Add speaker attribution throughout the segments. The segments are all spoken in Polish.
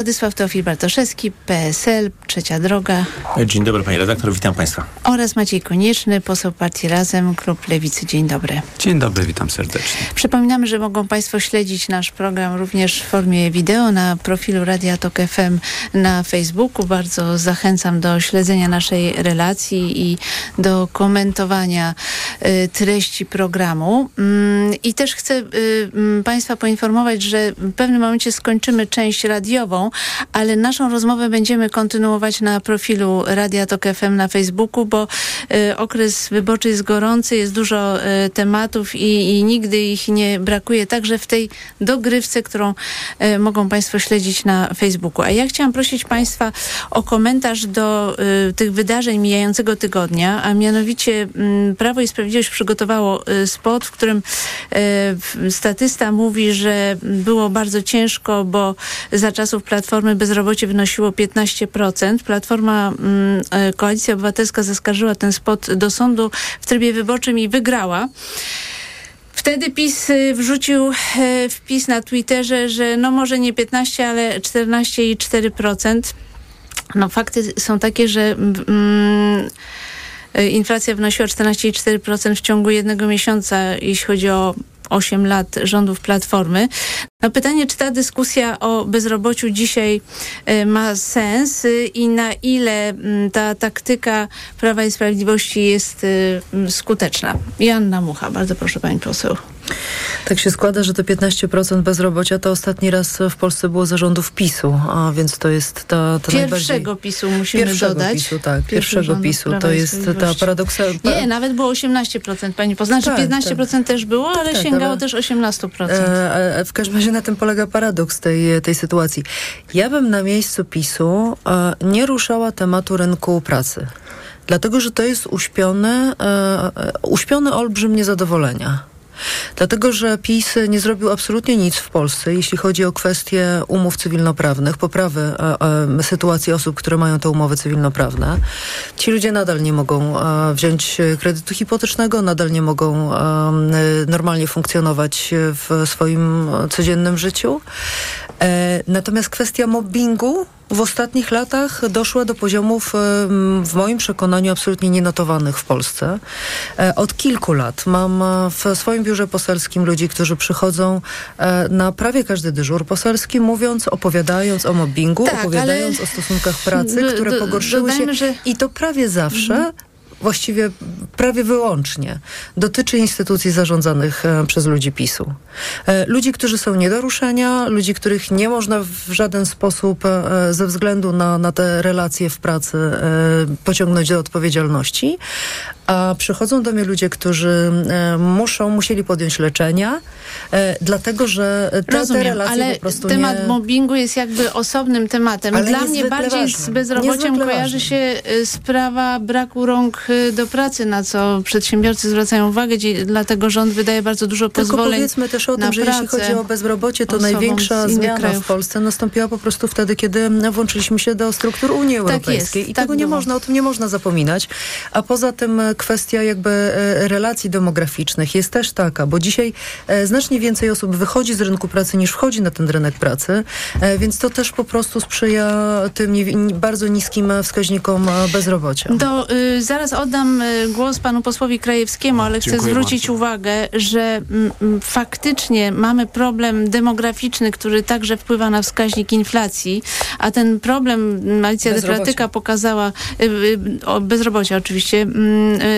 Speaker 1: Władysław Teofil Bartoszewski, PSL, Trzecia Droga.
Speaker 2: Dzień dobry Panie Redaktor, witam Państwa.
Speaker 1: Oraz Maciej Konieczny, poseł Partii Razem, Klub Lewicy. Dzień dobry.
Speaker 3: Dzień dobry, witam serdecznie.
Speaker 1: Przypominamy, że mogą Państwo śledzić nasz program również w formie wideo na profilu Radia Tok FM na Facebooku. Bardzo zachęcam do śledzenia naszej relacji i do komentowania y, treści programu. Mm, I też chcę y, y, Państwa poinformować, że w pewnym momencie skończymy część radiową, ale naszą rozmowę będziemy kontynuować na profilu Radia Tok FM na Facebooku, bo y, okres wyborczy jest gorący, jest dużo y, tematów i, i, nigdy ich nie brakuje, także w tej dogrywce, którą y, mogą Państwo śledzić na Facebooku. A ja chciałam prosić Państwa o komentarz do tych wydarzeń mijającego tygodnia, a mianowicie mm, Prawo i Sprawiedliwość przygotowało spot, w którym statysta mówi, że było bardzo ciężko, bo za czasów Platformy bezrobocie wynosiło 15%. Platforma, mm, Koalicja Obywatelska zaskarżyła ten spot do sądu w trybie wyborczym i wygrała. Wtedy PiS wrzucił wpis na Twitterze, że no może nie 15, ale 14,4%. No fakty są takie, że mm, inflacja wynosiła 14,4% w ciągu jednego miesiąca, jeśli chodzi o 8 lat rządów Platformy. No pytanie, czy ta dyskusja o bezrobociu dzisiaj y, ma sens y, i na ile y, ta taktyka Prawa i Sprawiedliwości jest skuteczna? Joanna Mucha, bardzo proszę pani poseł.
Speaker 4: Tak się składa, że to 15% bezrobocia to ostatni raz w Polsce było zarządów PiSu, a więc to jest ta, ta
Speaker 1: Pierwszego
Speaker 4: najbardziej...
Speaker 1: PiSu musimy
Speaker 4: pierwszego
Speaker 1: dodać.
Speaker 4: PiSu, tak. Pierwszego PiSu. To jest ta paradoksalna...
Speaker 1: Nie, nawet było 18% pani poseł. Znaczy tak, 15% tak. też było, ale tak, sięgało ale... też 18%.
Speaker 4: E, w każdym razie na tym polega paradoks tej, tej sytuacji. Ja bym na miejscu PiSu e, nie ruszała tematu rynku pracy. Dlatego, że to jest uśpiony, e, uśpiony olbrzym niezadowolenia. Dlatego, że PiS nie zrobił absolutnie nic w Polsce, jeśli chodzi o kwestie umów cywilnoprawnych, poprawy e, e, sytuacji osób, które mają te umowy cywilnoprawne. Ci ludzie nadal nie mogą e, wziąć kredytu hipotecznego, nadal nie mogą e, normalnie funkcjonować w swoim codziennym życiu. E, natomiast kwestia mobbingu w ostatnich latach doszła do poziomów, w moim przekonaniu, absolutnie nienotowanych w Polsce. E, od kilku lat mam e, w swoim biurze poselskim ludzi, którzy przychodzą e, na prawie każdy dyżur poselski, mówiąc, opowiadając o mobbingu, tak, opowiadając o stosunkach pracy, które pogorszyły się. Że... I to prawie zawsze mhm właściwie prawie wyłącznie dotyczy instytucji zarządzanych e, przez ludzi PiSu. E, ludzi, którzy są nie do ruszenia, ludzi, których nie można w żaden sposób e, ze względu na, na te relacje w pracy pociągnąć do odpowiedzialności, a przychodzą do mnie ludzie, którzy e, muszą, musieli podjąć leczenia, e, dlatego że te, Rozumiem, te relacje
Speaker 1: ale
Speaker 4: po prostu
Speaker 1: temat
Speaker 4: nie...
Speaker 1: mobbingu jest jakby osobnym tematem. Ale Dla mnie bardziej ważny. z bezrobociem kojarzy ważny. się e, sprawa braku rąk do pracy, na co przedsiębiorcy zwracają uwagę, dlatego rząd wydaje bardzo dużo
Speaker 4: Tylko
Speaker 1: pozwoleń
Speaker 4: powiedzmy też o tym, że jeśli chodzi o bezrobocie, to największa zmiana krajów. w Polsce nastąpiła po prostu wtedy, kiedy włączyliśmy się do struktur Unii tak Europejskiej. Jest, I tak tego nie można, o tym nie można zapominać. A poza tym kwestia jakby e, relacji demograficznych jest też taka, bo dzisiaj e, znacznie więcej osób wychodzi z rynku pracy niż wchodzi na ten rynek pracy, e, więc to też po prostu sprzyja tym bardzo niskim wskaźnikom bezrobocia.
Speaker 1: Do, y, zaraz oddam głos panu posłowi Krajewskiemu, ale chcę zwrócić bardzo. uwagę, że m, faktycznie mamy problem demograficzny, który także wpływa na wskaźnik inflacji, a ten problem Alicja Defratyka pokazała, y, y, o, bezrobocia oczywiście, y,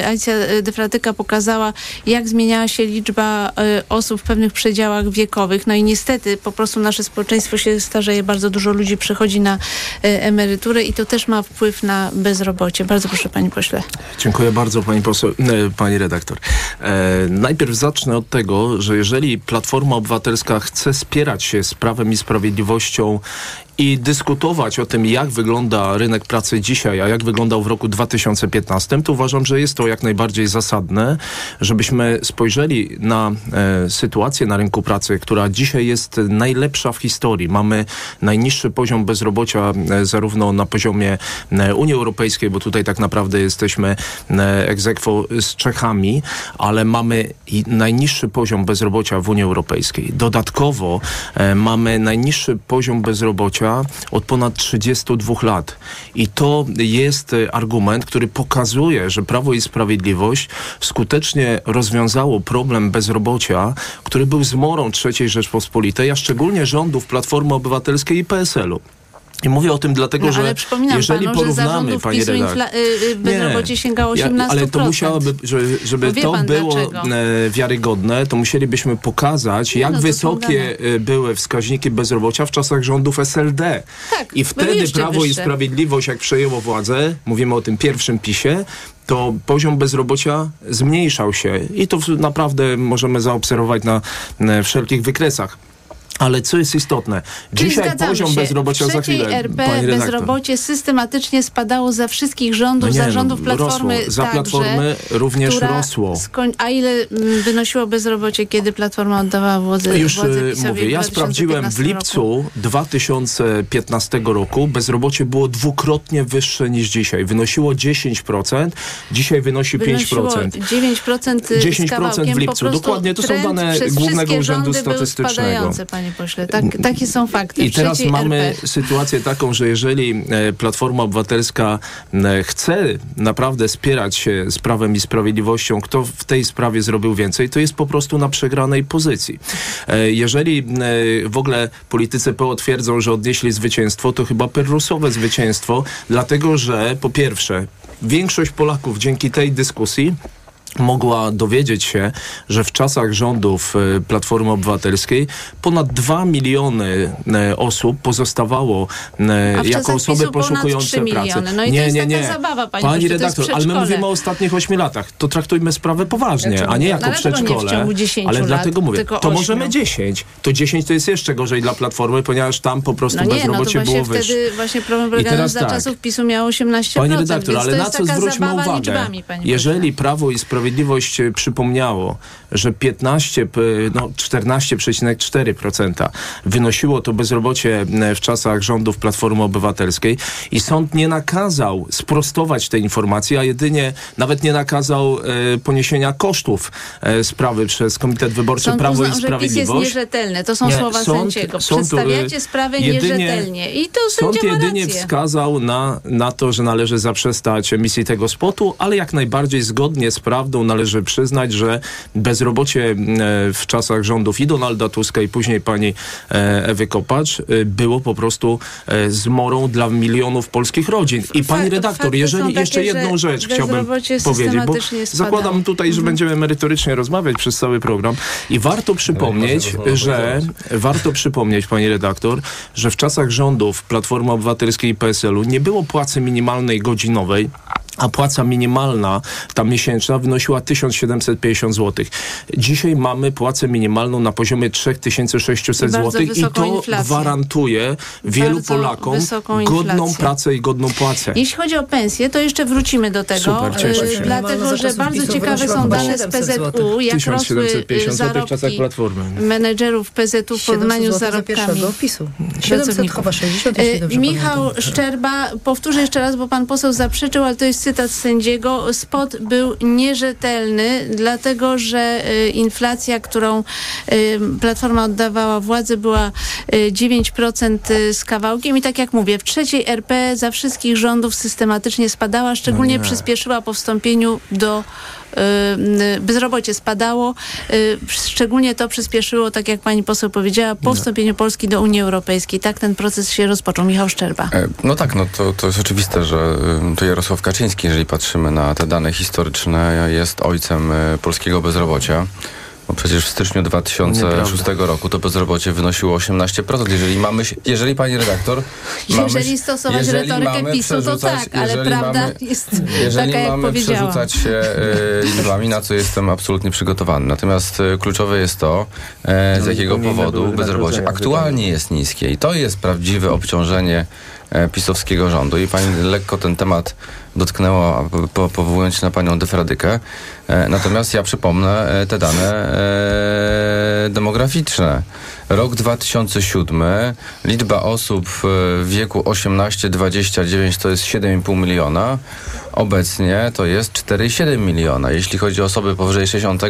Speaker 1: Alicja Defratyka pokazała, jak zmieniała się liczba y, osób w pewnych przedziałach wiekowych. No i niestety po prostu nasze społeczeństwo się starzeje, bardzo dużo ludzi przechodzi na y, emeryturę i to też ma wpływ na bezrobocie. Bardzo proszę pani pośle.
Speaker 2: Dziękuję bardzo pani poseł, pani redaktor. E, najpierw zacznę od tego, że jeżeli Platforma Obywatelska chce spierać się z Prawem i Sprawiedliwością i dyskutować o tym, jak wygląda rynek pracy dzisiaj, a jak wyglądał w roku 2015, to uważam, że jest to jak najbardziej zasadne, żebyśmy spojrzeli na e, sytuację na rynku pracy, która dzisiaj jest najlepsza w historii. Mamy najniższy poziom bezrobocia e, zarówno na poziomie e, Unii Europejskiej, bo tutaj tak naprawdę jesteśmy egzekwo z Czechami, ale mamy najniższy poziom bezrobocia w Unii Europejskiej. Dodatkowo e, mamy najniższy poziom bezrobocia bezrobocia od ponad 32 lat. I to jest e, argument, który pokazuje, że Prawo i Sprawiedliwość skutecznie rozwiązało problem bezrobocia, który był zmorą III Rzeczpospolitej, a szczególnie rządów Platformy Obywatelskiej i PSL-u. I mówię o tym dlatego,
Speaker 1: no,
Speaker 2: że jeżeli
Speaker 1: panu,
Speaker 2: porównamy,
Speaker 1: panie redaktor, y, bezrobocie sięgało 18%. Ja,
Speaker 2: ale to musiałoby, żeby, żeby to było dlaczego? E, wiarygodne, to musielibyśmy pokazać, jak no, wysokie e, były wskaźniki bezrobocia w czasach rządów SLD.
Speaker 1: Tak,
Speaker 2: I wtedy Prawo wyższe. i Sprawiedliwość, jak przejęło władzę, mówimy o tym pierwszym PiSie, to poziom bezrobocia zmniejszał się. I to naprawdę możemy zaobserwować na wszelkich wykresach. Ale co jest istotne? Dzisiaj poziom się. bezrobocia
Speaker 1: za
Speaker 2: chwilę.
Speaker 1: RP bezrobocie systematycznie spadało za wszystkich rządów, no nie, za no, rządów Platformy
Speaker 2: rosło. Za Platformy również rosło.
Speaker 1: A ile mm, wynosiło bezrobocie, kiedy Platforma oddawała władzę
Speaker 2: Już władzę y, mówię, ja sprawdziłem w lipcu roku. 2015 roku bezrobocie było dwukrotnie wyższe niż dzisiaj. Wynosiło 10%, dzisiaj wynosi
Speaker 1: Wynosiło
Speaker 2: 5%.
Speaker 1: 9% 10%
Speaker 2: w lipcu. Dokładnie to są dane Głównego Urzędu Statystycznego.
Speaker 1: Panie pośle. Tak, takie są fakty.
Speaker 2: I teraz mamy RP. sytuację taką, że jeżeli e, Platforma Obywatelska e, chce naprawdę spierać się z Prawem i Sprawiedliwością, kto w tej sprawie zrobił więcej, to jest po prostu na przegranej pozycji. E, jeżeli w ogóle politycy PO twierdzą, że odnieśli zwycięstwo, to chyba perrusowe zwycięstwo, dlatego że po pierwsze, większość Polaków dzięki tej dyskusji mogła dowiedzieć się, że w czasach rządów e, Platformy Obywatelskiej ponad 2 miliony e, osób pozostawało
Speaker 1: e,
Speaker 2: jako osoby poszukujące pracy.
Speaker 1: No i nie, to jest nie, nie. zabawa, pani, pani redaktor,
Speaker 2: ale my mówimy o ostatnich 8 latach. To traktujmy sprawę poważnie, znaczy, a nie jako przedszkole. ale lat, dlatego mówię, to 8. możemy 10. To 10 to jest jeszcze gorzej dla Platformy, ponieważ tam po prostu no nie, bezrobocie
Speaker 1: no to
Speaker 2: było wyższe.
Speaker 1: wtedy właśnie problem polegał za tak. czasów PiSu miało 18%.
Speaker 2: Pani redaktor, ale na co zwróćmy uwagę? Jeżeli Prawo i Sprawiedliwość e, przypomniało, że 15, no 14,4% wynosiło to bezrobocie e, w czasach rządów Platformy Obywatelskiej i sąd nie nakazał sprostować tej informacji, a jedynie nawet nie nakazał e, poniesienia kosztów e, sprawy przez Komitet Wyborczy sąd Prawo uznał, i Sprawiedliwość.
Speaker 1: PiS jest nierzetelny. To są nie, słowa sąd, sędziego. Sąd, Przedstawiacie sprawę jedynie, nierzetelnie. I to
Speaker 2: sąd jedynie wskazał na, na to, że należy zaprzestać emisji tego spotu, ale jak najbardziej zgodnie z prawdą należy przyznać, że bezrobocie e, w czasach rządów i Donalda Tuska i później pani e, Ewy Kopacz e, było po prostu zmorą dla milionów polskich rodzin. I pani redaktor, jeżeli jeszcze jedną rzecz chciałbym powiedzieć, bo zakładam tutaj, że mhm. będziemy merytorycznie rozmawiać przez cały program i warto przypomnieć, że warto przypomnieć, pani redaktor, że w czasach rządów Platformy Obywatelskiej i PSL-u nie było płacy minimalnej godzinowej, a płaca minimalna, ta miesięczna, wynosiła 1750 zł. Dzisiaj mamy płacę minimalną na poziomie 3600 zł i to inflację. gwarantuje wielu Bardzo Polakom godną pracę i godną płacę.
Speaker 1: Jeśli chodzi o pensję, to jeszcze wrócimy do tego,
Speaker 2: Super, cieszę się.
Speaker 1: dlatego że bardzo ciekawe są dane z PZU, jak rosły zarobki menedżerów PZU w porównaniu z zarobkami
Speaker 4: opisu. 700 chyba 60,
Speaker 1: Michał Szczerba, powtórzę jeszcze raz, bo pan poseł zaprzeczył, ale to jest cytat sędziego, spot był nierzetelny, dlatego że y, inflacja, którą y, Platforma oddawała władzę była 9% y, z kawałkiem. I tak jak mówię, w trzeciej RP za wszystkich rządów systematycznie spadała, szczególnie no przyspieszyła po wstąpieniu do bezrobocie spadało. Y, szczególnie to przyspieszyło, tak jak pani poseł powiedziała, po no. wstąpieniu Polski do Unii Europejskiej. Tak ten proces się rozpoczął. Michał Szczerba. E,
Speaker 3: no tak, no to, to jest oczywiste, że y, to Jarosław Kaczyński, jeżeli patrzymy na te dane historyczne, jest ojcem polskiego bezrobocia. No przecież w styczniu 2006 Nieprawda. roku to bezrobocie wynosiło 18%. Jeżeli mamy, jeżeli pani redaktor...
Speaker 1: Jeżeli mamy, stosować jeżeli retorykę PiSu, to tak, ale prawda mamy, jest
Speaker 3: jeżeli
Speaker 1: taka,
Speaker 3: mamy przerzucać się e, liczbami, na co jestem absolutnie przygotowany. Natomiast e, kluczowe jest to, e, z no jakiego powodu bezrobocie aktualnie jest niskie. I to jest prawdziwe obciążenie pisowskiego rządu. I pani lekko ten temat dotknęło, po, powołując się na panią Defradykę. E, natomiast ja przypomnę e, te dane e, demograficzne. Rok 2007, liczba osób w wieku 18-29 to jest 7,5 miliona. Obecnie to jest 4,7 miliona. Jeśli chodzi o osoby powyżej 60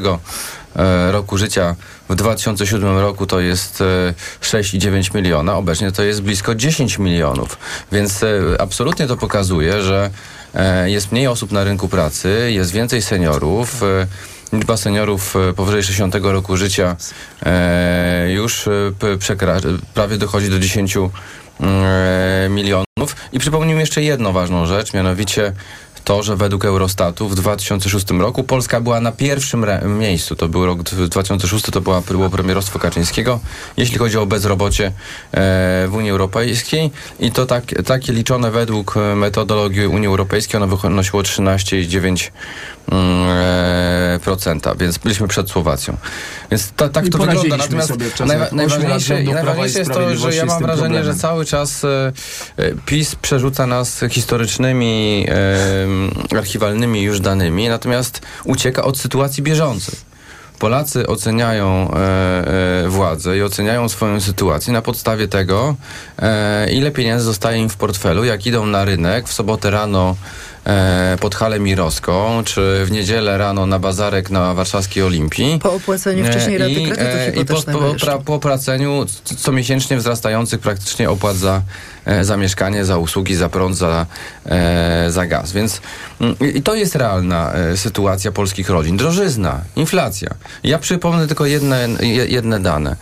Speaker 3: roku życia, w 2007 roku to jest 6,9 miliona, obecnie to jest blisko 10 milionów. Więc absolutnie to pokazuje, że jest mniej osób na rynku pracy, jest więcej seniorów. E, liczba seniorów e, powyżej 60 roku życia już prawie dochodzi do 10 milionów. I przypomnijmy jeszcze jedną ważną rzecz, mianowicie to, że według Eurostatu w 2006 roku Polska była na pierwszym miejscu. To był rok 2006, to była, było premierostwo Kaczyńskiego, jeśli chodzi o bezrobocie e, w Unii Europejskiej. I to tak, takie liczone według e, metodologii Unii Europejskiej, ono wynosiło 13,9%, mm, e, procenta, więc byliśmy przed Słowacją. Więc ta, tak I to wygląda. Natomiast najwa najważniejsze, najważniejsze jest to, że ja mam wrażenie, problemem. że cały czas e, e, PiS przerzuca nas historycznymi e, archiwalnymi już danymi, natomiast ucieka od sytuacji bieżącej. Polacy oceniają e, e, władzę i oceniają swoją sytuację na podstawie tego, e, ile pieniędzy zostaje im w portfelu, jak idą na rynek w sobotę rano e, pod halę Mirowską, czy w niedzielę rano na bazarek na warszawskiej Olimpii.
Speaker 4: Po opłaceniu wcześniej raty
Speaker 3: I,
Speaker 4: kredytu
Speaker 3: I po, po, po, opłaceniu comiesięcznie wzrastających praktycznie opłat za, e, za mieszkanie, za usługi, za prąd, za, e, za gaz. Więc mm, i to jest realna e, sytuacja polskich rodzin. Drożyzna, inflacja. Ja przypomnę tylko jedne, jedne dane.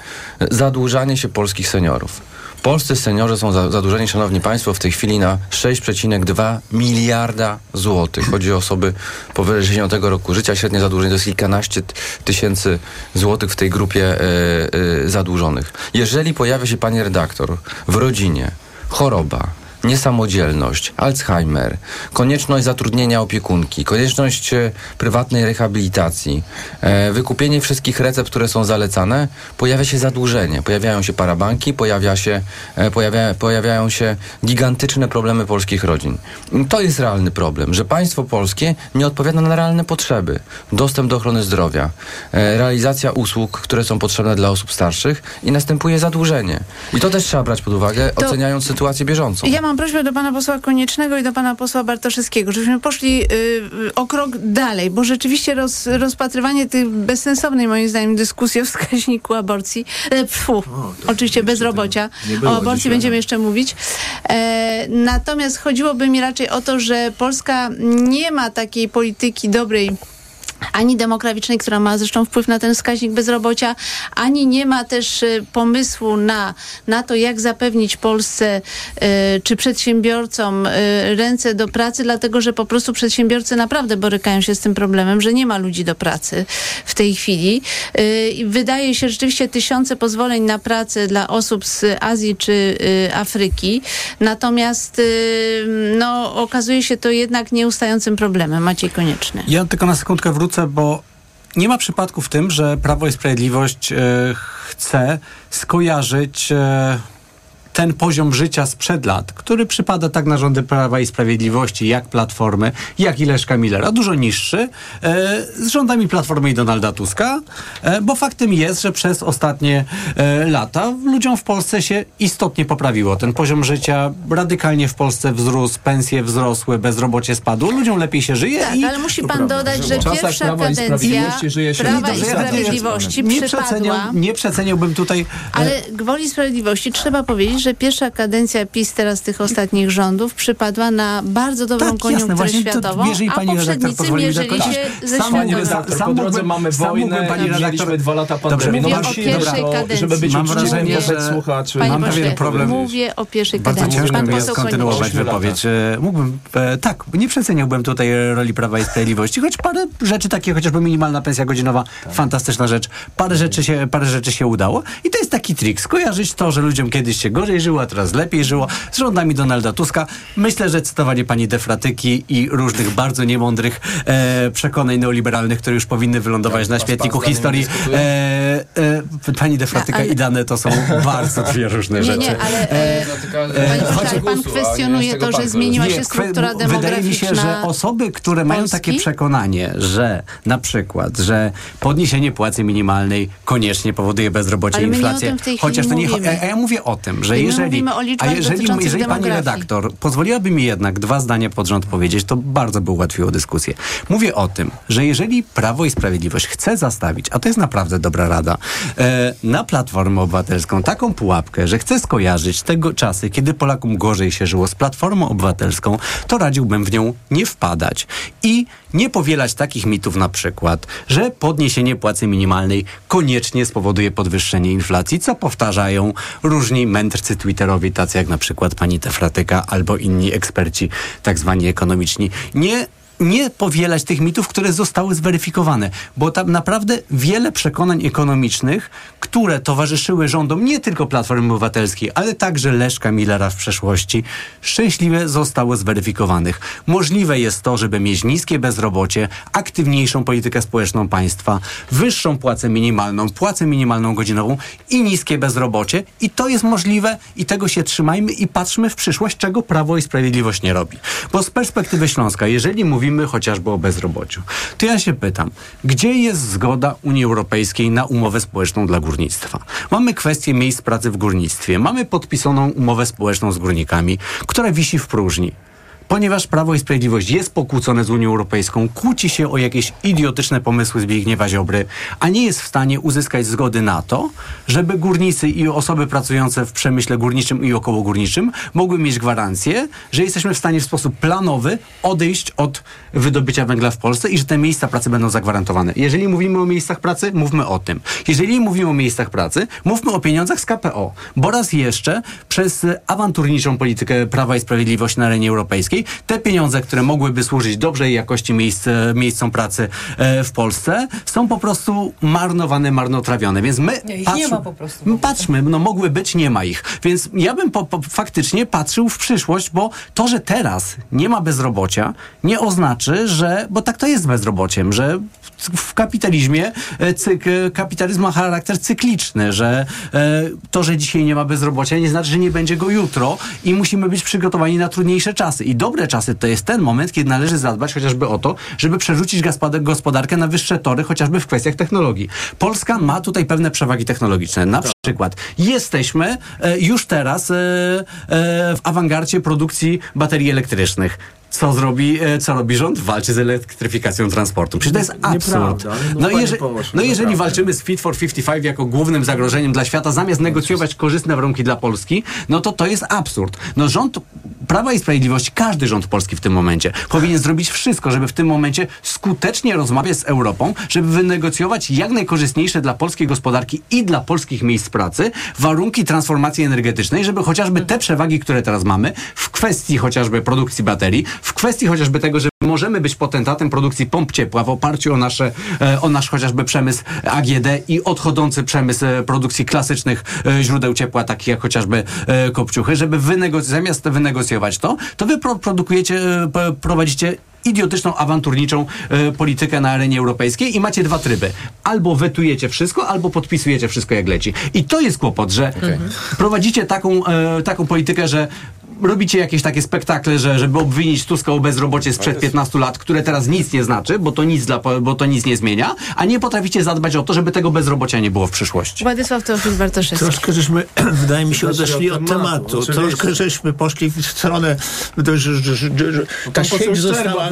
Speaker 3: Zadłużanie się polskich seniorów. Polscy seniorzy są zadłużeni, szanowni państwo, w tej chwili na 6,2 miliarda złotych. Chodzi o osoby powyżej 60 roku życia. Średnie zadłużenie to jest kilkanaście tysięcy złotych w tej grupie y, y, zadłużonych. Jeżeli pojawia się pani redaktor w rodzinie choroba, niesamodzielność, Alzheimer, konieczność zatrudnienia opiekunki, konieczność e, prywatnej rehabilitacji, e, wykupienie wszystkich recept, które są zalecane, pojawia się zadłużenie, pojawiają się parabanki, pojawia się, e, pojawia, pojawiają się gigantyczne problemy polskich rodzin. To jest realny problem, że państwo polskie nie odpowiada na realne potrzeby. Dostęp do ochrony zdrowia, realizacja usług, które są potrzebne dla osób starszych i następuje zadłużenie. I to też trzeba brać pod uwagę, to oceniając sytuację bieżącą.
Speaker 1: Ja mam prośbę do pana posła Koniecznego i do pana posła Bartoszewskiego, żebyśmy poszli y, o krok dalej, bo rzeczywiście roz, rozpatrywanie tej bezsensownej moim zdaniem dyskusji o wskaźniku aborcji, e, pfu, oczywiście bezrobocia, o aborcji będziemy jeszcze mówić. E, natomiast chodziłoby mi raczej o to, że Polska nie ma takiej polityki dobrej ani demograficznej, która ma zresztą wpływ na ten wskaźnik bezrobocia, ani nie ma też y, pomysłu na, na to, jak zapewnić Polsce y, czy przedsiębiorcom y, ręce do pracy, dlatego że po prostu przedsiębiorcy naprawdę borykają się z tym problemem, że nie ma ludzi do pracy w tej chwili. Wydaje się rzeczywiście tysiące pozwoleń na pracę dla osób z Azji czy Afryki, natomiast no, okazuje się to jednak nieustającym problemem. Maciej Konieczny.
Speaker 5: Ja tylko na sekundkę wrócę bo nie ma przypadku w tym, że Prawo i Sprawiedliwość e, chce skojarzyć e, ten poziom życia sprzed lat, który przypada tak na rządy Prawa i Sprawiedliwości, jak Platformy, jak i Leszka Millera, dużo niższy, e, z rządami Platformy i Donalda Tuska, e, bo faktem jest, że przez ostatnie e, lata ludziom w Polsce się istotnie poprawiło. Ten poziom życia radykalnie w Polsce wzrósł, pensje wzrosły, bezrobocie spadło, ludziom lepiej się żyje.
Speaker 1: Tak, i... ale musi pan dodać, że pierwsza kadencja Prawa i Sprawiedliwości nie,
Speaker 5: przeceniał, nie przeceniałbym tutaj...
Speaker 1: Ale gwoli sprawiedliwości trzeba powiedzieć, że pierwsza kadencja PiS teraz tych ostatnich rządów przypadła na bardzo dobrą tak, koniunkturę jasne, światową, to, a poprzednicy mierzyli się tak. ze
Speaker 2: sam, pani redaktor, po drodze mamy wojnę pani mieliśmy dwa lata pandemii.
Speaker 1: Mówię no, o pierwszej to, kadencji.
Speaker 2: Żeby być mam wrażenie,
Speaker 1: że słuchaczy. Mam pewien problem. Mówię o pierwszej
Speaker 5: bardzo
Speaker 1: kadencji.
Speaker 5: Bardzo ciężko kontynuować wypowiedź. E, mógłbym, e, tak, nie przeceniałbym tutaj roli Prawa i Sprawiedliwości, choć parę rzeczy takie, chociażby minimalna pensja godzinowa, tak. fantastyczna rzecz. Parę rzeczy, się, parę rzeczy się udało i to jest taki trik, skojarzyć to, że ludziom kiedyś się gorzej gorzej żyło, a teraz lepiej żyło. Z rządami Donalda Tuska. Myślę, że cytowanie pani Defratyki i różnych bardzo niemądrych e, przekonań neoliberalnych, które już powinny wylądować na śmietniku historii. E, e, pani Defratyka
Speaker 1: ale...
Speaker 5: i dane to są bardzo dwie różne
Speaker 1: nie,
Speaker 5: rzeczy.
Speaker 1: Nie, ale e, e, pan kwestionuje to, że zmieniła się struktura demograficzna
Speaker 5: Wydaje mi się, że osoby, które mają takie przekonanie, że na przykład, że podniesienie płacy minimalnej koniecznie powoduje bezrobocie i inflację.
Speaker 1: Chociaż to nie
Speaker 5: a ja mówię o tym, że jeżeli, a jeżeli, jeżeli pani redaktor pozwoliłaby mi jednak dwa zdania pod rząd powiedzieć, to bardzo by ułatwiło dyskusję. Mówię o tym, że jeżeli Prawo i Sprawiedliwość chce zastawić, a to jest naprawdę dobra rada, e, na Platformę Obywatelską taką pułapkę, że chce skojarzyć tego czasy, kiedy Polakom gorzej się żyło z Platformą Obywatelską, to radziłbym w nią nie wpadać i nie powielać takich mitów na przykład, że podniesienie płacy minimalnej koniecznie spowoduje podwyższenie inflacji, co powtarzają różni mędrcy twitterowi, tacy jak na przykład pani Tefratyka albo inni eksperci tak zwani ekonomiczni. Nie nie powielać tych mitów, które zostały zweryfikowane, bo tam naprawdę wiele przekonań ekonomicznych, które towarzyszyły rządom nie tylko Platformy Obywatelskiej, ale także Leszka Millera w przeszłości, szczęśliwie zostało zweryfikowanych. Możliwe jest to, żeby mieć niskie bezrobocie, aktywniejszą politykę społeczną państwa, wyższą płacę minimalną, płacę minimalną godzinową i niskie bezrobocie i to jest możliwe i tego się trzymajmy i patrzmy w przyszłość, czego Prawo i Sprawiedliwość nie robi. Bo z perspektywy Śląska, jeżeli mówimy mówimy chociażby o bezrobociu. To ja się pytam, gdzie jest zgoda Unii Europejskiej na umowę społeczną dla górnictwa? Mamy kwestię miejsc pracy w górnictwie, mamy podpisaną umowę społeczną z górnikami, która wisi w próżni ponieważ Prawo i Sprawiedliwość jest pokłócone z Unią Europejską, kłóci się o jakieś idiotyczne pomysły Zbigniewa Ziobry, a nie jest w stanie uzyskać zgody na to, żeby górnicy i osoby pracujące w przemyśle górniczym i okołogórniczym mogły mieć gwarancję, że jesteśmy w stanie w sposób planowy odejść od wydobycia węgla w Polsce i że te miejsca pracy będą zagwarantowane. Jeżeli mówimy o miejscach pracy, mówmy o tym. Jeżeli mówimy o miejscach pracy, mówmy o pieniądzach z KPO, bo raz jeszcze przez awanturniczą politykę Prawa i Sprawiedliwości na arenie europejskiej te pieniądze, które mogłyby służyć dobrej jakości miejsc, e, miejscom pracy e, w Polsce, są po prostu marnowane, marnotrawione. Więc my
Speaker 4: nie, ich nie ma po prostu.
Speaker 5: Patrzmy, no mogły być, nie ma ich. Więc ja bym po, po, faktycznie patrzył w przyszłość, bo to, że teraz nie ma bezrobocia, nie oznacza, że, bo tak to jest z bezrobociem, że w kapitalizmie e, cyk, kapitalizm ma charakter cykliczny, że e, to, że dzisiaj nie ma bezrobocia, nie znaczy, że nie będzie go jutro i musimy być przygotowani na trudniejsze czasy. I dobre czasy to jest ten moment, kiedy należy zadbać chociażby o to, żeby przerzucić gospodarkę na wyższe tory, chociażby w kwestiach technologii. Polska ma tutaj pewne przewagi technologiczne. Na przykład jesteśmy e, już teraz w awangardzie produkcji baterii elektrycznych co zrobi, e, co robi rząd? Walczy z elektryfikacją transportu. Przecież to jest absurd. No, no, jeże, no jeżeli walczymy z Fit for 55 jako głównym zagrożeniem dla świata, zamiast negocjować korzystne warunki dla Polski, no to to jest absurd. No rząd Prawa i Sprawiedliwości, każdy rząd polski w tym momencie powinien zrobić wszystko, żeby w tym momencie skutecznie rozmawiać z Europą, żeby wynegocjować jak najkorzystniejsze dla polskiej gospodarki i dla polskich miejsc pracy warunki transformacji energetycznej, żeby chociażby te przewagi, które teraz mamy w kwestii chociażby produkcji baterii, w kwestii chociażby tego, że możemy być potentatem produkcji pomp ciepła w oparciu o, nasze, e, o nasz chociażby przemysł AGD i odchodzący przemysł e, produkcji klasycznych e, źródeł ciepła, takich jak chociażby kopciuchy, żeby wynegoc- zamiast wynegocjować to, to wy pro produkujecie, prowadzicie idiotyczną, awanturniczą e, politykę na arenie europejskiej i macie dwa tryby. Albo wetujecie wszystko, albo podpisujecie wszystko jak leci. I to jest kłopot, że okay. prowadzicie taką, e, taką politykę, że robicie jakieś takie spektakle, że, żeby obwinić Tuska o bezrobocie sprzed 15 lat, które teraz nic nie znaczy, bo to nic, dla, bo to nic nie zmienia, a nie potraficie zadbać o to, żeby tego bezrobocia nie było w przyszłości.
Speaker 1: Władysław Teofil Bartoszewski.
Speaker 6: Troszkę żeśmy, wydaje mi się, odeszli od tematu. Troszkę żeśmy poszli w stronę, że, że, że, że ta sieć została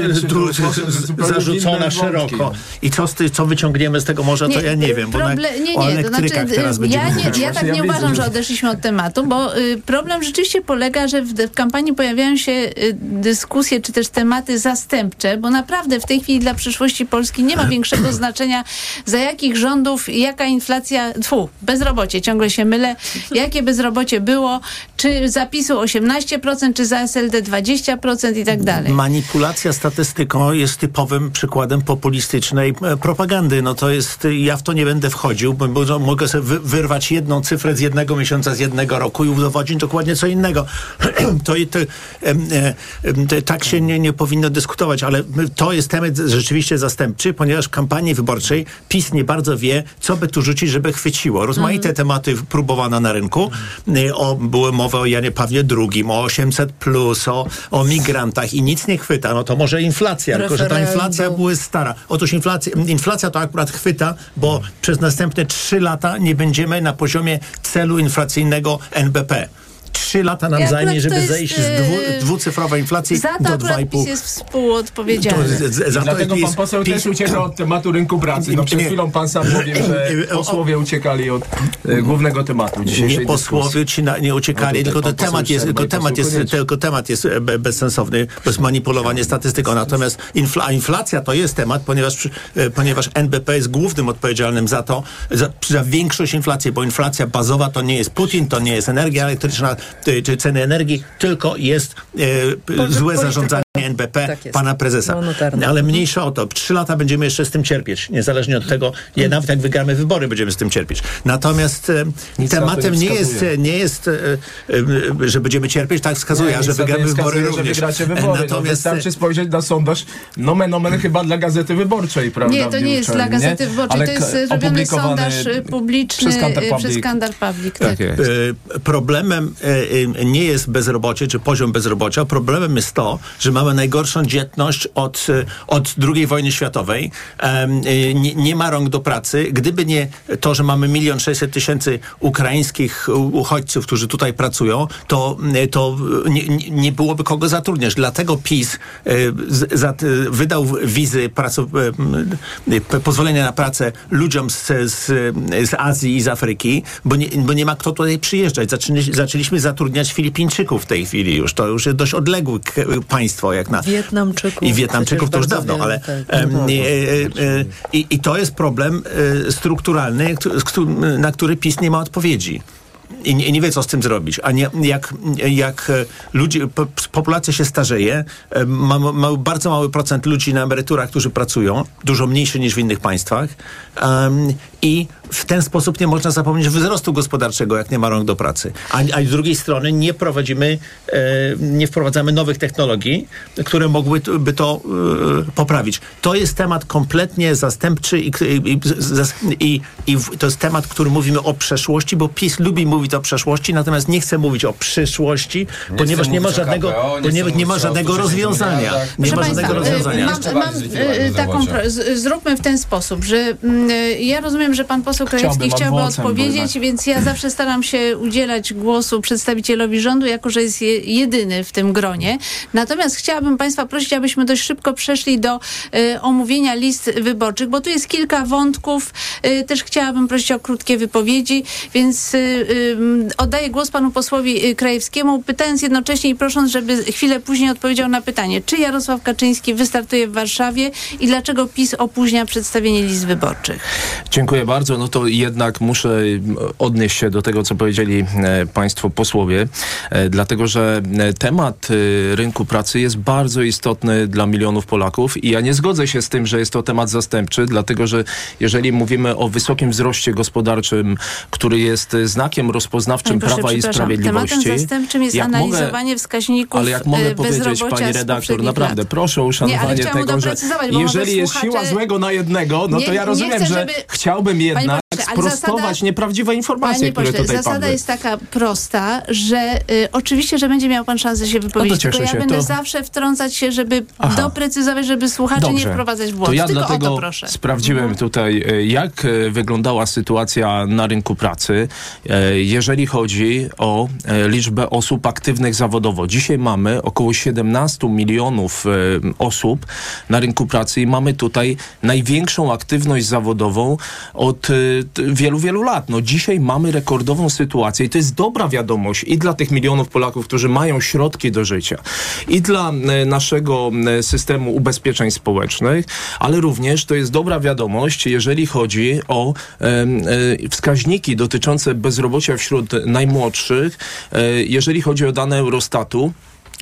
Speaker 6: zarzucona szeroko. I co, co wyciągniemy z tego może, to ja nie wiem, bo na, nie, nie, o elektrykach to znaczy, teraz
Speaker 1: ja, nie, ja tak nie uważam, że odeszliśmy od tematu, bo y, problem rzeczywiście polega, że w w kampanii pojawiają się y, dyskusje czy też tematy zastępcze, bo naprawdę w tej chwili dla przyszłości Polski nie ma większego znaczenia za jakich rządów, jaka inflacja, tfu, bezrobocie, ciągle się mylę, jakie bezrobocie było, czy zapisu 18%, czy za SLD 20% i tak dalej.
Speaker 6: Manipulacja statystyką jest typowym przykładem populistycznej e, propagandy. No to jest, ja w to nie będę wchodził, bo, bo mogę sobie wyrwać jedną cyfrę z jednego miesiąca, z jednego roku i udowodnić dokładnie co innego. to, to, to, tak się nie, nie powinno dyskutować, ale to jest temat rzeczywiście zastępczy, ponieważ w kampanii wyborczej PiS nie bardzo wie, co by tu rzucić, żeby chwyciło. Rozmaite mm. tematy próbowano na rynku. O, były mowy o Janie Pawle II, o 800, plus, o, o migrantach i nic nie chwyta. No to może inflacja, Referendum. tylko że ta inflacja była stara. Otóż inflacja, inflacja to akurat chwyta, bo przez następne trzy lata nie będziemy na poziomie celu inflacyjnego NBP trzy lata nam zajmie, żeby jest, zejść z dwu, e, dwucyfrowej inflacji
Speaker 1: za to
Speaker 6: do 2,5.
Speaker 1: jest współodpowiedzialny. To, z,
Speaker 2: za Dlatego pan poseł PiS... też ucieka od tematu rynku pracy. No przed chwilą pan sam mówił, że posłowie uciekali od e, głównego tematu
Speaker 6: dzisiejszej Nie posłowie ci na, nie uciekali, no tylko, to temat jest, tylko, temat jest, tylko temat jest bezsensowny, to jest manipulowanie statystyką. Natomiast infla, inflacja to jest temat, ponieważ, e, ponieważ NBP jest głównym odpowiedzialnym za to, za, za większość inflacji, bo inflacja bazowa to nie jest Putin, to nie jest energia elektryczna, czy ceny energii, tylko jest e, złe zarządzanie NBP tak pana prezesa. Ale mniejsza o to. Trzy lata będziemy jeszcze z tym cierpieć. Niezależnie od tego, je, mm. nawet jak wygramy wybory, będziemy z tym cierpieć. Natomiast e, tematem nie, nie jest, nie jest, e, że będziemy cierpieć, tak wskazuje, nie, że wygramy wybory również.
Speaker 2: Że wybory. No, Natomiast no, wystarczy spojrzeć na sondaż nomen nomen chyba dla Gazety Wyborczej, prawda?
Speaker 1: Nie, to nie jest dla Gazety? Wyborczej, Ale to jest robiony sondaż publiczny przez Skandal Public. Tak. tak.
Speaker 6: Problemem nie jest bezrobocie, czy poziom bezrobocia. Problemem jest to, że mamy najgorszą dzietność od, od II wojny światowej. Nie, nie ma rąk do pracy. Gdyby nie to, że mamy milion sześćset tysięcy ukraińskich uchodźców, którzy tutaj pracują, to, to nie, nie byłoby kogo zatrudniać. Dlatego PiS e, wydał wizy, e, pozwolenia na pracę ludziom z, z, z Azji i z Afryki, bo nie, bo nie ma kto tutaj przyjeżdżać. zaczęliśmy zatrudniać Filipińczyków w tej chwili już. To już jest dość odległe państwo, jak na...
Speaker 4: Wietnamczyków.
Speaker 6: I Wietnamczyków to już dawno, ale... Tak. No, i, i, I to jest problem e, strukturalny, na który PiS nie ma odpowiedzi i nie, nie wie, co z tym zrobić. A nie, jak, jak e, ludzie, populacja się starzeje, e, ma, ma bardzo mały procent ludzi na emeryturach, którzy pracują, dużo mniejszy niż w innych państwach um, i w ten sposób nie można zapomnieć wzrostu gospodarczego, jak nie ma rąk do pracy. A, a z drugiej strony nie prowadzimy, e, nie wprowadzamy nowych technologii, które mogłyby to e, poprawić. To jest temat kompletnie zastępczy i, i, i, i, to jest temat, który mówimy o przeszłości, bo PiS lubi mówić o przeszłości, natomiast nie chce mówić o przyszłości, nie ponieważ nie ma żadnego, KPO, nie ponieważ nie ma żadnego rozwiązania. Nie ma żadnego rozwiązania.
Speaker 1: Mam, mam y, taką, zróbmy w ten sposób, że mm, ja rozumiem, że pan poseł Krajewski chciałby odpowiedzieć, więc ja zawsze staram się udzielać głosu przedstawicielowi rządu, jako że jest jedyny w tym gronie. Natomiast chciałabym państwa prosić, abyśmy dość szybko przeszli do y, omówienia list wyborczych, bo tu jest kilka wątków. Y, też chciałabym prosić o krótkie wypowiedzi, więc oddaję głos panu posłowi Krajewskiemu, pytając jednocześnie i prosząc, żeby chwilę później odpowiedział na pytanie, czy Jarosław Kaczyński wystartuje w Warszawie i dlaczego PiS opóźnia przedstawienie list wyborczych.
Speaker 2: Dziękuję bardzo. No to jednak muszę odnieść się do tego, co powiedzieli e, państwo posłowie, e, dlatego że e, temat rynku pracy jest bardzo istotny dla milionów Polaków i ja nie zgodzę się z tym, że jest to temat zastępczy, dlatego że jeżeli mówimy o wysokim wzroście gospodarczym, który jest znakiem rozpoznawczym Panie Prawa i Sprawiedliwości.
Speaker 1: Tematem zastępczym jest analizowanie mogę, wskaźników
Speaker 2: Ale jak mogę powiedzieć, pani redaktor, naprawdę, lat. proszę o uszanowanie nie, tego, że jeżeli jest siła złego na jednego, no nie, to ja rozumiem, chcę, że chciałbym jednak sprostować zasada, nieprawdziwe informacje, panie które pośle, tutaj
Speaker 1: zasada padły. jest taka prosta, że y, oczywiście, że będzie miał pan szansę się wypowiedzieć, no tylko ja będę to... zawsze wtrącać się, żeby Aha. doprecyzować, żeby słuchacze Dobrze. nie wprowadzać w błąd.
Speaker 2: To ja
Speaker 1: tylko
Speaker 2: dlatego
Speaker 1: to proszę.
Speaker 2: sprawdziłem mhm. tutaj, y, jak y, wyglądała sytuacja na rynku pracy, y, jeżeli chodzi o liczbę osób aktywnych zawodowo. Dzisiaj mamy około 17 milionów osób na rynku pracy i mamy tutaj największą aktywność zawodową od wielu, wielu lat. No dzisiaj mamy rekordową sytuację i to jest dobra wiadomość i dla tych milionów Polaków, którzy mają środki do życia i dla e, naszego e, systemu ubezpieczeń społecznych, ale również to jest dobra wiadomość, jeżeli chodzi o e, wskaźniki dotyczące bezrobocia wśród najmłodszych, jeżeli chodzi o dane Eurostatu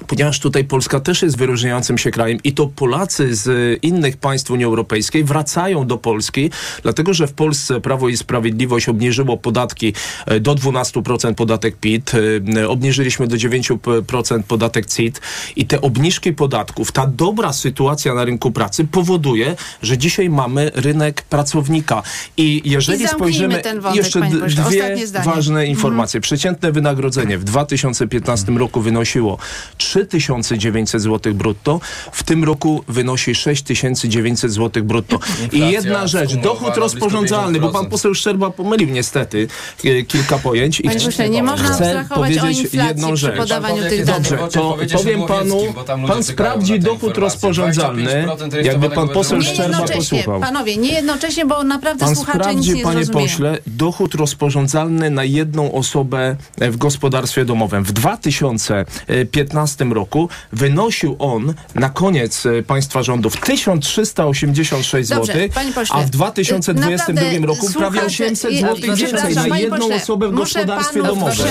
Speaker 2: ponieważ tutaj Polska też jest wyróżniającym się krajem i to Polacy z innych państw Unii Europejskiej wracają do Polski, dlatego że w Polsce Prawo i Sprawiedliwość obniżyło podatki e, do 12% podatek PIT, e, obniżyliśmy do 9% podatek CIT i te obniżki podatków, ta dobra sytuacja na rynku pracy powoduje, że dzisiaj mamy rynek pracownika. I jeżeli
Speaker 1: I
Speaker 2: spojrzymy
Speaker 1: wątek,
Speaker 2: jeszcze dwie ważne informacje. Przeciętne wynagrodzenie w 2015 roku wynosiło 3900 zł brutto, w tym roku wynosi 6900 zł brutto. I jedna rzecz, dochód rozporządzalny, bo pan poseł Szczerba pomylił niestety e, kilka pojęć.
Speaker 1: Panie pośle, nie można Chcę powiedzieć jedną rzecz. Dobrze,
Speaker 2: to powiem panu, pan sprawdzi dochód rozporządzalny, jakby pan poseł Szczerba posłuchał.
Speaker 1: Panowie, nie jednocześnie, bo naprawdę pan słuchacze sprawdzi, nic nie
Speaker 2: panie pośle, dochód rozporządzalny na jedną osobę w gospodarstwie domowym. W 2015 2015 roku wynosił on na koniec e, państwa rządów 1386 zł, a w 2022 roku prawie 800 zł więcej na jedną pośle, osobę w gospodarstwie domowym.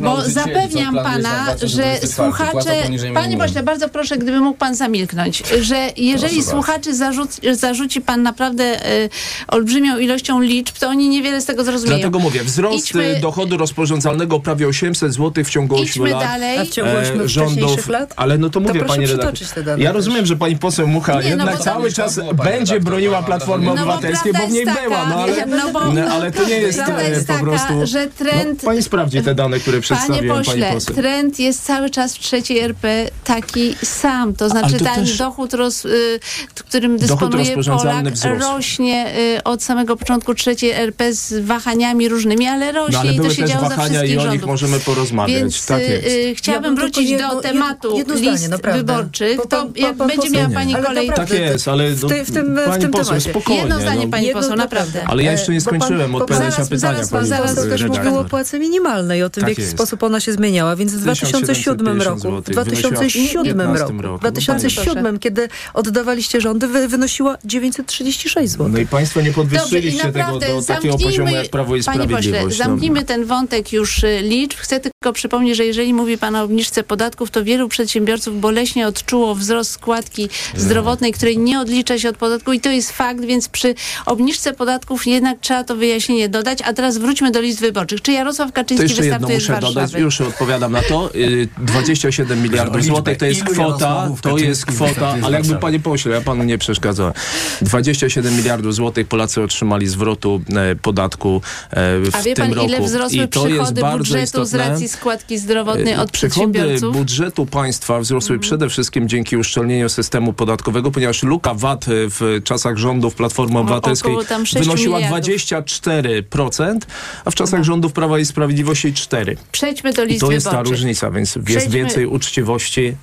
Speaker 1: bo zapewniam pana, że słuchacze... Panie pośle, bardzo proszę, gdyby mógł pan zamilknąć, że jeżeli słuchaczy zarzuci, zarzuci pan naprawdę y, olbrzymią ilością liczb, to oni niewiele z tego zrozumieją.
Speaker 2: Dlatego mówię, wzrost Idźmy, dochodu rozporządzalnego prawie 800 zł w ciągu 8 lat.
Speaker 1: Dalej.
Speaker 4: A w ciągu 8 rządów. Lat?
Speaker 2: Ale no to mówię, to pani redaktor. Ja rozumiem, że pani poseł Mucha nie, no jednak no cały czas będzie broniła Platformy no Obywatelskiej, bo w niej taka, była, no ale, no bo, no, ale to nie jest, jest po prostu...
Speaker 1: że trend...
Speaker 2: pani sprawdzi te dane, które przedstawiłem
Speaker 1: Panie pośle,
Speaker 2: pani poseł.
Speaker 1: trend jest cały czas w trzeciej RP taki sam, to znaczy to ten też... dochód, roz, y, którym dysponuje Polak, wzrost. rośnie y, od samego początku trzeciej RP z wahaniami różnymi, ale rośnie no, ale i to się działo za wszystkich
Speaker 2: i o nich możemy porozmawiać. Więc tak y,
Speaker 1: chciałabym ja wrócić do tematu jedno, jedno list zdanie, wyborczych, po, po, to jak po, będzie miała pani kolej...
Speaker 2: Tak jest, ale w, ty, w tym, pani w tym poseł, spokojnie.
Speaker 1: Jedno zdanie, no. pani jedno, poseł, naprawdę.
Speaker 2: Ale ja jeszcze nie skończyłem odpowiadać na pytania
Speaker 4: zaraz, pani zaraz też mówił o płacy minimalnej, o tym, tak w jaki jest. sposób ona się zmieniała, więc w 2007 roku, w 2007 roku, w 2007, kiedy oddawaliście rządy, wynosiła 936 zł.
Speaker 2: No i państwo nie podwyższyliście tego do takiego poziomu jak Prawo i Sprawiedliwość.
Speaker 1: Zamknijmy ten wątek już y, liczb. Chcę tylko przypomnieć, że jeżeli mówi pan o obniżce podatków, to wielu przedsiębiorców boleśnie odczuło wzrost składki zdrowotnej, której nie odlicza się od podatku i to jest fakt, więc przy obniżce podatków jednak trzeba to wyjaśnienie dodać. A teraz wróćmy do list wyborczych. Czy Jarosław Kaczyński
Speaker 2: to
Speaker 1: wystartuje
Speaker 2: muszę
Speaker 1: z
Speaker 2: dodać, już odpowiadam na to. 27 y, miliardów złotych to jest kwota, to jest kwota, ale jakby panie pośle, ja panu nie przeszkadzałem. 27 miliardów złotych Polacy otrzymali zwrotu e, podatku e, w
Speaker 1: A wie
Speaker 2: tym
Speaker 1: pan,
Speaker 2: roku.
Speaker 1: ile wzrosły
Speaker 2: I to
Speaker 1: przychody
Speaker 2: jest
Speaker 1: budżetu
Speaker 2: istotne.
Speaker 1: z racji składki zdrowotnej
Speaker 2: e,
Speaker 1: od przychody
Speaker 2: budżetu państwa wzrosły mm. przede wszystkim dzięki uszczelnieniu systemu podatkowego, ponieważ luka VAT w czasach rządów Platformy Obywatelskiej wynosiła miliardów. 24%, a w czasach no. rządów Prawa i Sprawiedliwości 4%.
Speaker 1: Przejdźmy do listy I
Speaker 2: to jest ta różnica, więc Przejdźmy. jest więcej uczciwości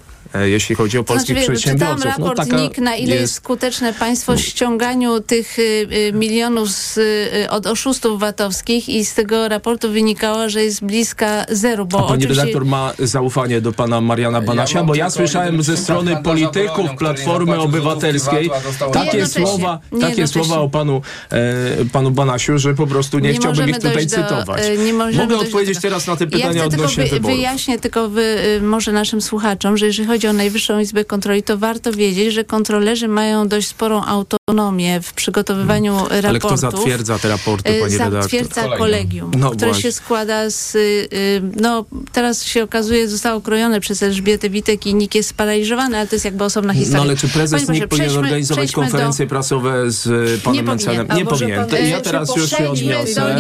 Speaker 2: jeśli chodzi o polskich znaczy, przedsiębiorców.
Speaker 1: Czytam no, raport no, NIK, na ile jest... skuteczne państwo w ściąganiu tych y, y, milionów z, y, od oszustów VAT-owskich i z tego raportu wynikało, że jest bliska zeru. Bo
Speaker 2: A pani oczywiście... redaktor ma zaufanie do pana Mariana Banasia? Ja bo ja słyszałem ze strony polityków Platformy Obywatelskiej takie słowa, takie słowa o panu, e, panu Banasiu, że po prostu nie, nie chciałbym ich tutaj do, cytować. E, nie Mogę odpowiedzieć teraz na te pytania ja odnośnie
Speaker 1: tylko
Speaker 2: wy, wyborów.
Speaker 1: Wyjaśnię tylko wy, może naszym słuchaczom, że jeżeli chodzi chodzi o Najwyższą Izbę Kontroli, to warto wiedzieć, że kontrolerzy mają dość sporą autonomię w przygotowywaniu raportów. Ale kto
Speaker 2: zatwierdza te raporty, pani redaktor?
Speaker 1: Zatwierdza kolegium, kolegium no które właśnie. się składa z... Y, no, teraz się okazuje, zostało krojone przez Elżbietę Witek i NIK jest sparaliżowany, ale to jest jakby osobna historia.
Speaker 2: No ale czy prezes NIK powinien organizować konferencje do... prasowe z y, panem Mencelem? Nie powinien. Pan, ja teraz już się odniosę.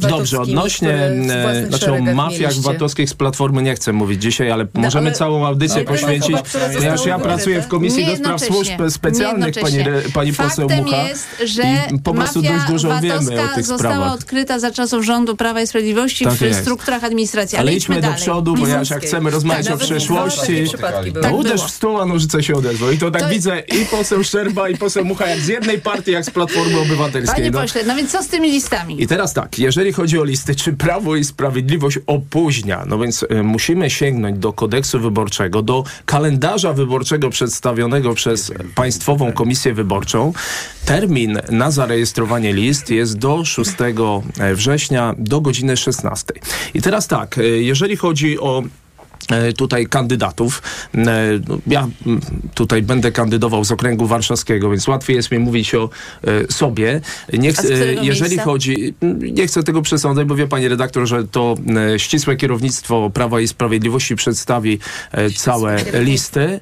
Speaker 2: Dobrze, odnośnie e, znaczy o mafiach VAT-owskich z Platformy nie chcę mówić dzisiaj, ale no, możemy całą audycję poświęcić poświęcić, ponieważ ja pracuję w Komisji do Spraw Służb Specjalnych, pani, pani poseł Mucha.
Speaker 1: jest, że i po prostu dość dużo wiemy o tych została sprawach. odkryta za czasów rządu Prawa i Sprawiedliwości tak w jest. strukturach administracji. Ale, Ale idźmy, do
Speaker 2: przodu, bo jak chcemy rozmawiać tak, o przeszłości, to tak uderz w stół, a nożyce się odezwą. I to tak to... widzę i poseł Szczerba, i poseł Mucha, jak z jednej partii, jak z Platformy Obywatelskiej.
Speaker 1: Panie no. pośle, no więc co z tymi listami?
Speaker 2: I teraz tak, jeżeli chodzi o listy, czy Prawo i Sprawiedliwość opóźnia, no więc y, musimy sięgnąć do kodeksu wyborczego, do kalendarza wyborczego przedstawionego przez Państwową Komisję Wyborczą. Termin na zarejestrowanie list jest do 6 e, września do godziny 16. I teraz tak, e, jeżeli chodzi o E, tutaj kandydatów. No, ja tutaj będę kandydował z okręgu warszawskiego, więc łatwiej jest mi mówić o sobie. Nie chcę, jeżeli miejsca? chodzi, nie chcę tego przesądzać, bo wie pani redaktor, że to ścisłe kierownictwo Prawa i Sprawiedliwości przedstawi całe listy.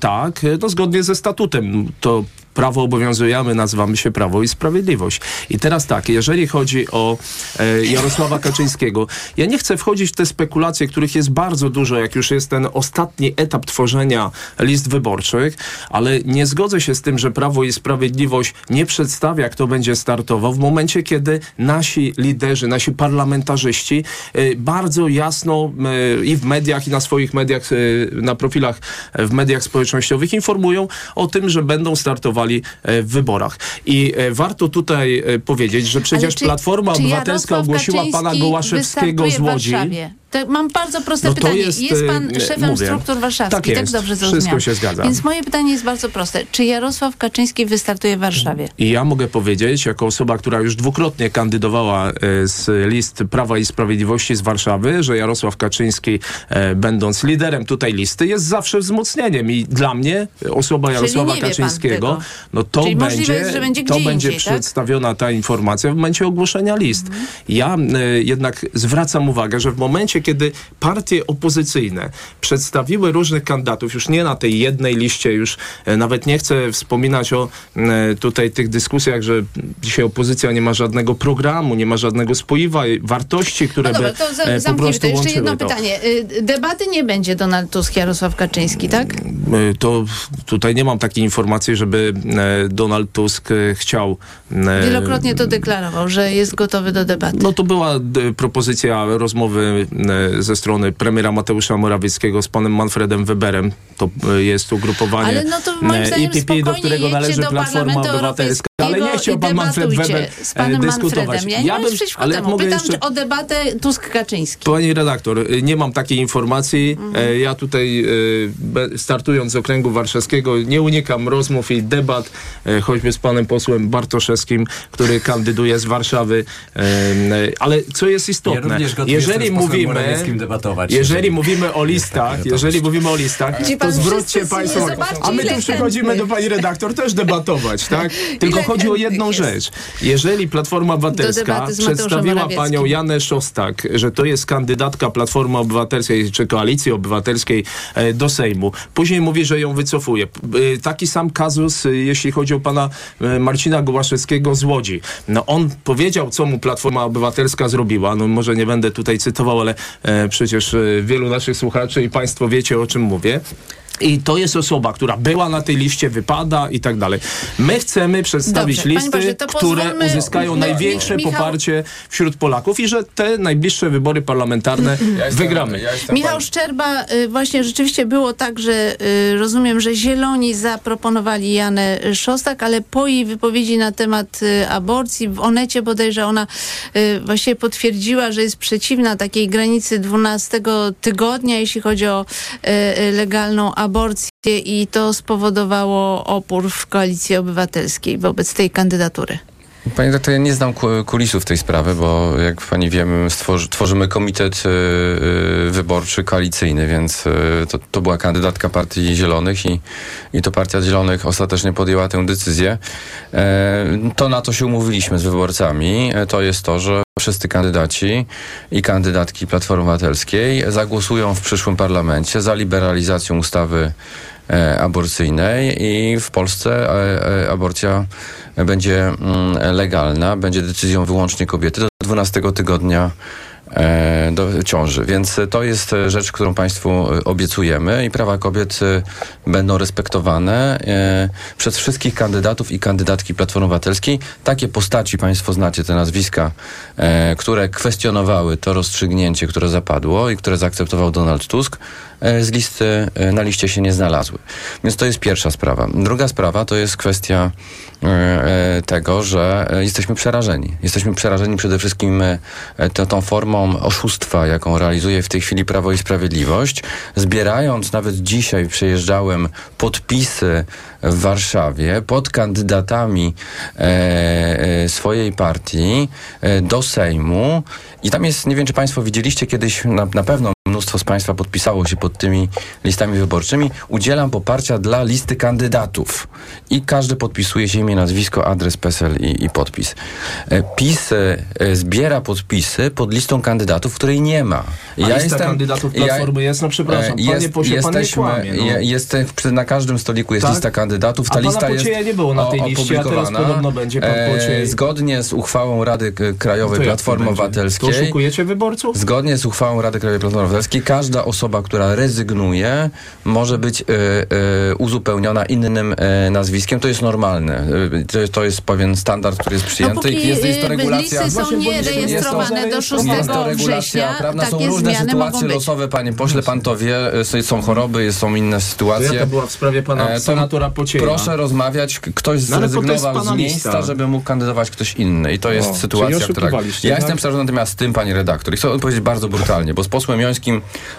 Speaker 2: Tak, to zgodnie ze statutem. To prawo obowiązujemy, nazywamy się Prawo i Sprawiedliwość. I teraz tak, jeżeli chodzi o e, Jarosława Kaczyńskiego, ja nie chcę wchodzić w te spekulacje, których jest bardzo dużo, jak już jest ten ostatni etap tworzenia list wyborczych, ale nie zgodzę się z tym, że Prawo i Sprawiedliwość nie przedstawia, kto będzie startował w momencie, kiedy nasi liderzy, nasi parlamentarzyści e, bardzo jasno e, i w mediach, i na swoich mediach, e, na profilach w mediach społecznościowych informują o tym, że będą startowali E, w wyborach. I e, warto tutaj e, powiedzieć, że przecież czy, Platforma czy Obywatelska ogłosiła pana Gołaszewskiego z Łodzi.
Speaker 1: Mam bardzo proste no pytanie. Jest, jest pan szefem mówię, struktur warszawskich, tak, jest, tak dobrze zrozumiałam.
Speaker 2: Wszystko się zgadza.
Speaker 1: Więc moje pytanie jest bardzo proste. Czy Jarosław Kaczyński wystartuje w Warszawie?
Speaker 2: I ja mogę powiedzieć, jako osoba, która już dwukrotnie kandydowała z list Prawa i Sprawiedliwości z Warszawy, że Jarosław Kaczyński, będąc liderem tutaj listy, jest zawsze wzmocnieniem. I dla mnie osoba Jarosława Kaczyńskiego no to Czyli będzie, jest, będzie to będzie indziej, tak? przedstawiona tak? ta informacja w momencie ogłoszenia list. Mhm. Ja y, jednak zwracam uwagę, że w momencie, kiedy partie opozycyjne przedstawiły różnych kandydatów, już nie na tej jednej liście, już y, nawet nie chcę wspominać o y, tutaj tych dyskusjach, że dzisiaj opozycja nie ma żadnego programu, nie ma żadnego spoiwa, wartości, które no dobra, by to za, po prostu to.
Speaker 1: Jeszcze jedno to. pytanie. Debaty nie będzie Donald Tusk, Jarosław Kaczyński, tak?
Speaker 2: To tutaj nie mam takiej informacji, żeby E, Donald Tusk e, chciał.
Speaker 1: E, Wielokrotnie to deklarował, że jest gotowy do debaty.
Speaker 2: No to była propozycja rozmowy ze strony premiera Mateusza Morawieckiego z panem Manfredem Weberem. To jest ugrupowanie Ale no to moim IPP, do którego należy do Platforma Obywatelska. Ale nie chciał pan Manfred Weber
Speaker 1: z panem dyskutować. Ja, ja bym, ale temu. Mogę Pytam jeszcze... o debatę Tusk-Kaczyński.
Speaker 2: Pani redaktor, nie mam takiej informacji. Mhm. Ja tutaj startując z okręgu warszawskiego nie unikam rozmów i debat E, choćby z panem posłem Bartoszewskim, który kandyduje z Warszawy. E, ale co jest istotne, ja jeżeli mówimy, jeżeli mówimy o listach, jeżeli mówimy o listach, to zwróćcie państwo, a my tu przychodzimy do pani redaktor też debatować, tak? Tylko chodzi o jedną rzecz. Jeżeli Platforma Obywatelska przedstawiła panią Janę Szostak, że to jest kandydatka Platformy Obywatelskiej czy Koalicji Obywatelskiej e, do Sejmu, później mówi, że ją wycofuje. Taki sam kazus, jeśli chodzi o pana e, Marcina Gołaszewskiego z Łodzi. No on powiedział, co mu Platforma Obywatelska zrobiła. No może nie będę tutaj cytował, ale e, przecież e, wielu naszych słuchaczy i państwo wiecie, o czym mówię. I to jest osoba, która była na tej liście, wypada i tak dalej. My chcemy przedstawić Dobrze, listy, Boże, które uzyskają największe Michał... poparcie wśród Polaków i że te najbliższe wybory parlamentarne ja wygramy. Ja
Speaker 1: Michał pan... Szczerba, y, właśnie rzeczywiście było tak, że y, rozumiem, że Zieloni zaproponowali Janę Szostak, ale po jej wypowiedzi na temat y, aborcji w Onecie bodajże ona właśnie potwierdziła, że jest przeciwna takiej granicy 12 tygodnia, jeśli chodzi o legalną aborcję aborcję i to spowodowało opór w koalicji obywatelskiej wobec tej kandydatury.
Speaker 3: Panie doktor, ja nie znam kulisów tej sprawy, bo jak pani wiemy, stworzy, tworzymy komitet y, y, wyborczy koalicyjny, więc y, to, to, była kandydatka Partii Zielonych i, i to Partia Zielonych ostatecznie podjęła tę decyzję. E, to na to się umówiliśmy z wyborcami. E, to jest to, że wszyscy kandydaci i kandydatki Platformy Obywatelskiej zagłosują w przyszłym parlamencie za liberalizacją ustawy aborcyjnej i w Polsce e, e, aborcja będzie mm, legalna, będzie decyzją wyłącznie kobiety. Do 12 tygodnia e, do ciąży. Więc to jest rzecz, którą Państwu obiecujemy i prawa kobiet będą respektowane przez wszystkich kandydatów i kandydatki Platformy Obywatelskiej. Takie postaci, Państwo znacie te nazwiska, które kwestionowały to rozstrzygnięcie, które zapadło i które zaakceptował Donald Tusk, z listy, na liście się nie znalazły. Więc to jest pierwsza sprawa. Druga sprawa to jest kwestia E, tego, że e, jesteśmy przerażeni. Jesteśmy przerażeni przede wszystkim e, to, tą formą oszustwa, jaką realizuje w tej chwili Prawo i Sprawiedliwość. Zbierając, nawet dzisiaj przejeżdżałem podpisy w Warszawie pod kandydatami e, swojej partii e, do Sejmu i tam jest, nie wiem czy Państwo widzieliście kiedyś, na, na pewno mnóstwo z Państwa podpisało się pod tymi listami wyborczymi. Udzielam poparcia dla listy kandydatów. I każdy podpisuje się imię, nazwisko, adres, PESEL i, i podpis. E, PiS e, zbiera podpisy pod listą kandydatów, której nie ma.
Speaker 2: A ja lista jestem, kandydatów Platformy ja, jest, no przepraszam, jest, panie posie, jesteśmy, pan nie kłamie, no.
Speaker 3: jest, na każdym stoliku jest tak? lista kandydatów.
Speaker 2: Ta a lista jest nie było na tej liście, a teraz podobno będzie pan e,
Speaker 3: Zgodnie z uchwałą Rady Krajowej Platformy Obywatelskiej.
Speaker 2: To oszukujecie wyborców?
Speaker 3: Zgodnie z uchwałą Rady Krajowej Platformy Obywatelskiej każda osoba, która rezygnuje, może być y, y, uzupełniona innym y, nazwiskiem. To jest normalne. To, to, jest pewien standard, który jest przyjęty.
Speaker 1: No jest, jest to regulacja. Listy są nierejestrowane do 6 jest to września.
Speaker 3: Prawda? są różne sytuacje losowe, panie pośle, pan to wie. Są choroby, są inne sytuacje. To
Speaker 2: jaka była w sprawie pana e, senatora Pocieja?
Speaker 3: Proszę rozmawiać. Ktoś no, zrezygnował z miejsca, lista. żeby mógł kandydować ktoś inny. I to jest o, sytuacja, która... Ja tak? jestem przerażony natomiast tym, panie redaktor. I chcę odpowiedzieć bardzo brutalnie, bo z posłem Jońskim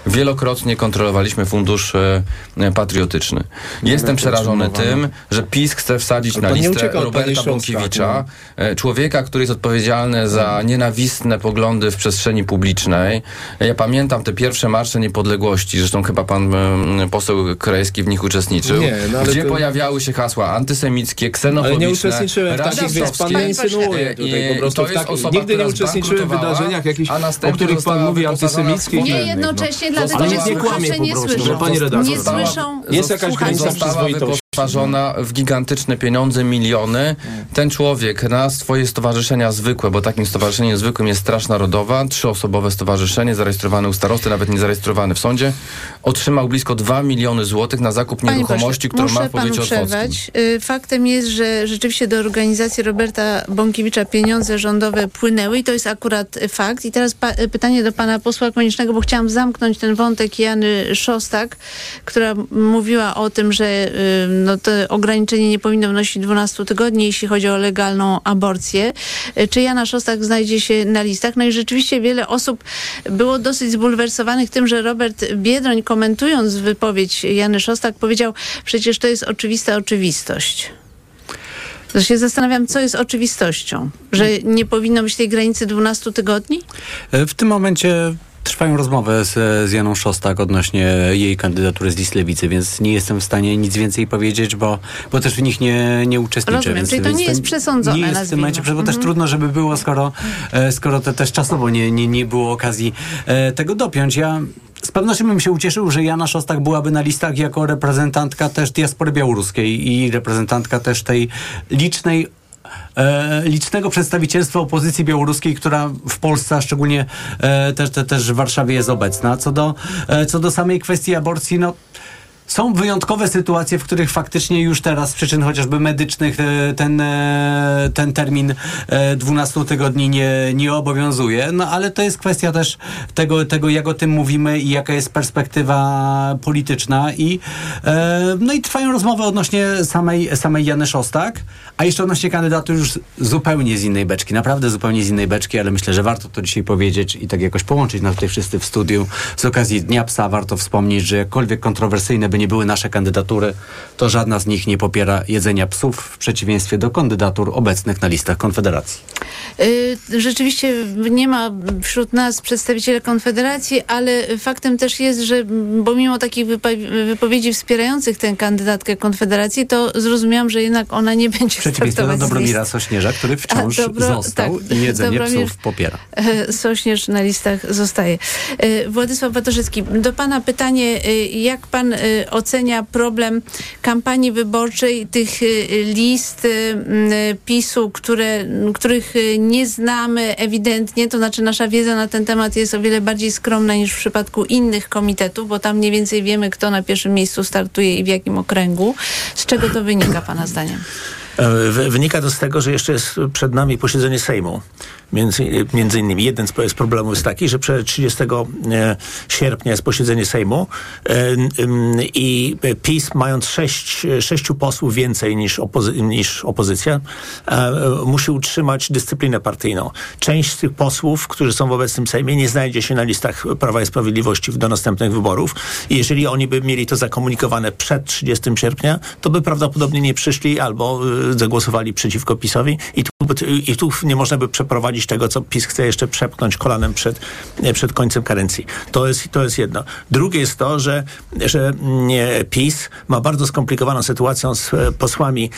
Speaker 3: wielokrotnie kontrolowaliśmy fundusz e, patriotyczny. Jestem przerażony tym, że PiS chce wsadzić na listę Roberta Bąkiewicza, no. człowieka, który jest odpowiedzialny za nienawistne poglądy w przestrzeni publicznej. Ja pamiętam te pierwsze marsze niepodległości, zresztą chyba pan poseł Krajewski w nich uczestniczył, nie, no gdzie to... pojawiały się hasła antysemickie, ksenofobiczne,
Speaker 2: Ale nie uczestniczyłem w takich, więc pan nie insynuuje tutaj po prostu. nigdy nie uczestniczyłem w wydarzeniach jakichś, o których pan mówi antysemickich.
Speaker 1: Nie jednocześnie dlatego, że
Speaker 2: nie prostu. Pani redaktor.
Speaker 1: Nie słyszą.
Speaker 2: Jest jakaś granica przyzwoitości
Speaker 3: wyposażona w gigantyczne pieniądze, miliony. Ten człowiek na swoje stowarzyszenia zwykłe, bo takim stowarzyszeniem zwykłym jest Straż Narodowa, trzyosobowe stowarzyszenie, zarejestrowane u starosty, nawet nie zarejestrowane w sądzie, otrzymał blisko 2 miliony złotych na zakup Panie nieruchomości, którą ma powiecie przerwać.
Speaker 1: Y, faktem jest, że rzeczywiście do organizacji Roberta Bąkiewicza pieniądze rządowe płynęły i to jest akurat fakt. I teraz pytanie do pana posła Koniecznego, bo chciałam zamknąć ten wątek Jany Szostak, która mówiła o tym, że y, no to ograniczenie nie powinno wnosić 12 tygodni, jeśli chodzi o legalną aborcję. E, czy Jana Szostak znajdzie się na listach? No i rzeczywiście wiele osób było dosyć zbulwersowanych tym, że Robert Biedroń komentując wypowiedź Jany Szostak powiedział, przecież to jest oczywista oczywistość. To się zastanawiam, co jest oczywistością? Że nie powinno być tej granicy 12 tygodni?
Speaker 5: E, w tym momencie Trwają rozmowy z, z Janą Szostak odnośnie jej kandydatury z list Lewicy, więc nie jestem w stanie nic więcej powiedzieć, bo, bo też w nich nie, nie uczestniczę.
Speaker 1: Rozumiem,
Speaker 5: więc,
Speaker 1: czyli to nie jest przesądzone.
Speaker 5: Nie jest w tym momencie, bo też mhm. trudno, żeby było, skoro, e, skoro to też czasowo nie, nie, nie było okazji e, tego dopiąć. Ja z pewnością bym się ucieszył, że Jana Szostak byłaby na listach jako reprezentantka też diaspory białoruskiej i reprezentantka też tej licznej e, licznego przedstawicielstwa opozycji białoruskiej, która w Polsce, a szczególnie e, też, te, też w Warszawie jest obecna. Co do, e, co do samej kwestii aborcji, no są wyjątkowe sytuacje, w których faktycznie już teraz z przyczyn chociażby medycznych e, ten, e, ten termin 12 e, tygodni nie, nie obowiązuje, no ale to jest kwestia też tego, tego, jak o tym mówimy i jaka jest perspektywa polityczna. I no i trwają rozmowy odnośnie samej, samej Jany Szostak, a jeszcze odnośnie kandydatu już zupełnie z innej beczki, naprawdę zupełnie z innej beczki, ale myślę, że warto to dzisiaj powiedzieć i tak jakoś połączyć nas tutaj wszyscy w studiu. Z okazji Dnia Psa. Warto wspomnieć, że jakkolwiek kontrowersyjne nie były nasze kandydatury, to żadna z nich nie popiera jedzenia psów, w przeciwieństwie do kandydatur obecnych na listach Konfederacji.
Speaker 1: Y, rzeczywiście nie ma wśród nas przedstawicieli Konfederacji, ale faktem też jest, że bo mimo takich wypowiedzi wspierających tę kandydatkę Konfederacji, to zrozumiałam, że jednak ona nie będzie
Speaker 5: przeciwieństwie do Dobromira Sośnierza, który wciąż Dobro, został tak, i jedzenie Dobromir psów popiera.
Speaker 1: E, Sośnierz na listach zostaje. E, Władysław Batorzycki, do pana pytanie, e, jak pan ocenia problem kampanii wyborczej, tych list PiSu, które, których nie znamy ewidentnie, to znaczy nasza wiedza na ten temat jest o wiele bardziej skromna niż w przypadku innych komitetów, bo tam mniej więcej wiemy, kto na pierwszym miejscu startuje i w jakim okręgu. Z czego to wynika Pana zdaniem?
Speaker 6: E, wynika to z tego, że jeszcze jest przed nami posiedzenie Sejmu. Między, między innymi jeden z problemów jest taki, że przed 30 e, sierpnia jest posiedzenie Sejmu e, i PiS mając sześć, sześciu posłów więcej niż, opozy niż opozycja musi utrzymać dyscyplinę partyjną. Część z tych posłów, którzy są w obecnym Sejmie nie znajdzie się na listach Prawa i Sprawiedliwości do następnych wyborów i jeżeli oni by mieli to zakomunikowane przed 30 sierpnia, to by prawdopodobnie nie przyszli albo zagłosowali przeciwko PiSowi i tu, i tu nie można by przeprowadzić tego, co PiS chce jeszcze przepchnąć kolanem przed, przed końcem karencji. To jest, to jest jedno. Drugie jest to, że, że PiS ma bardzo skomplikowaną sytuację z posłami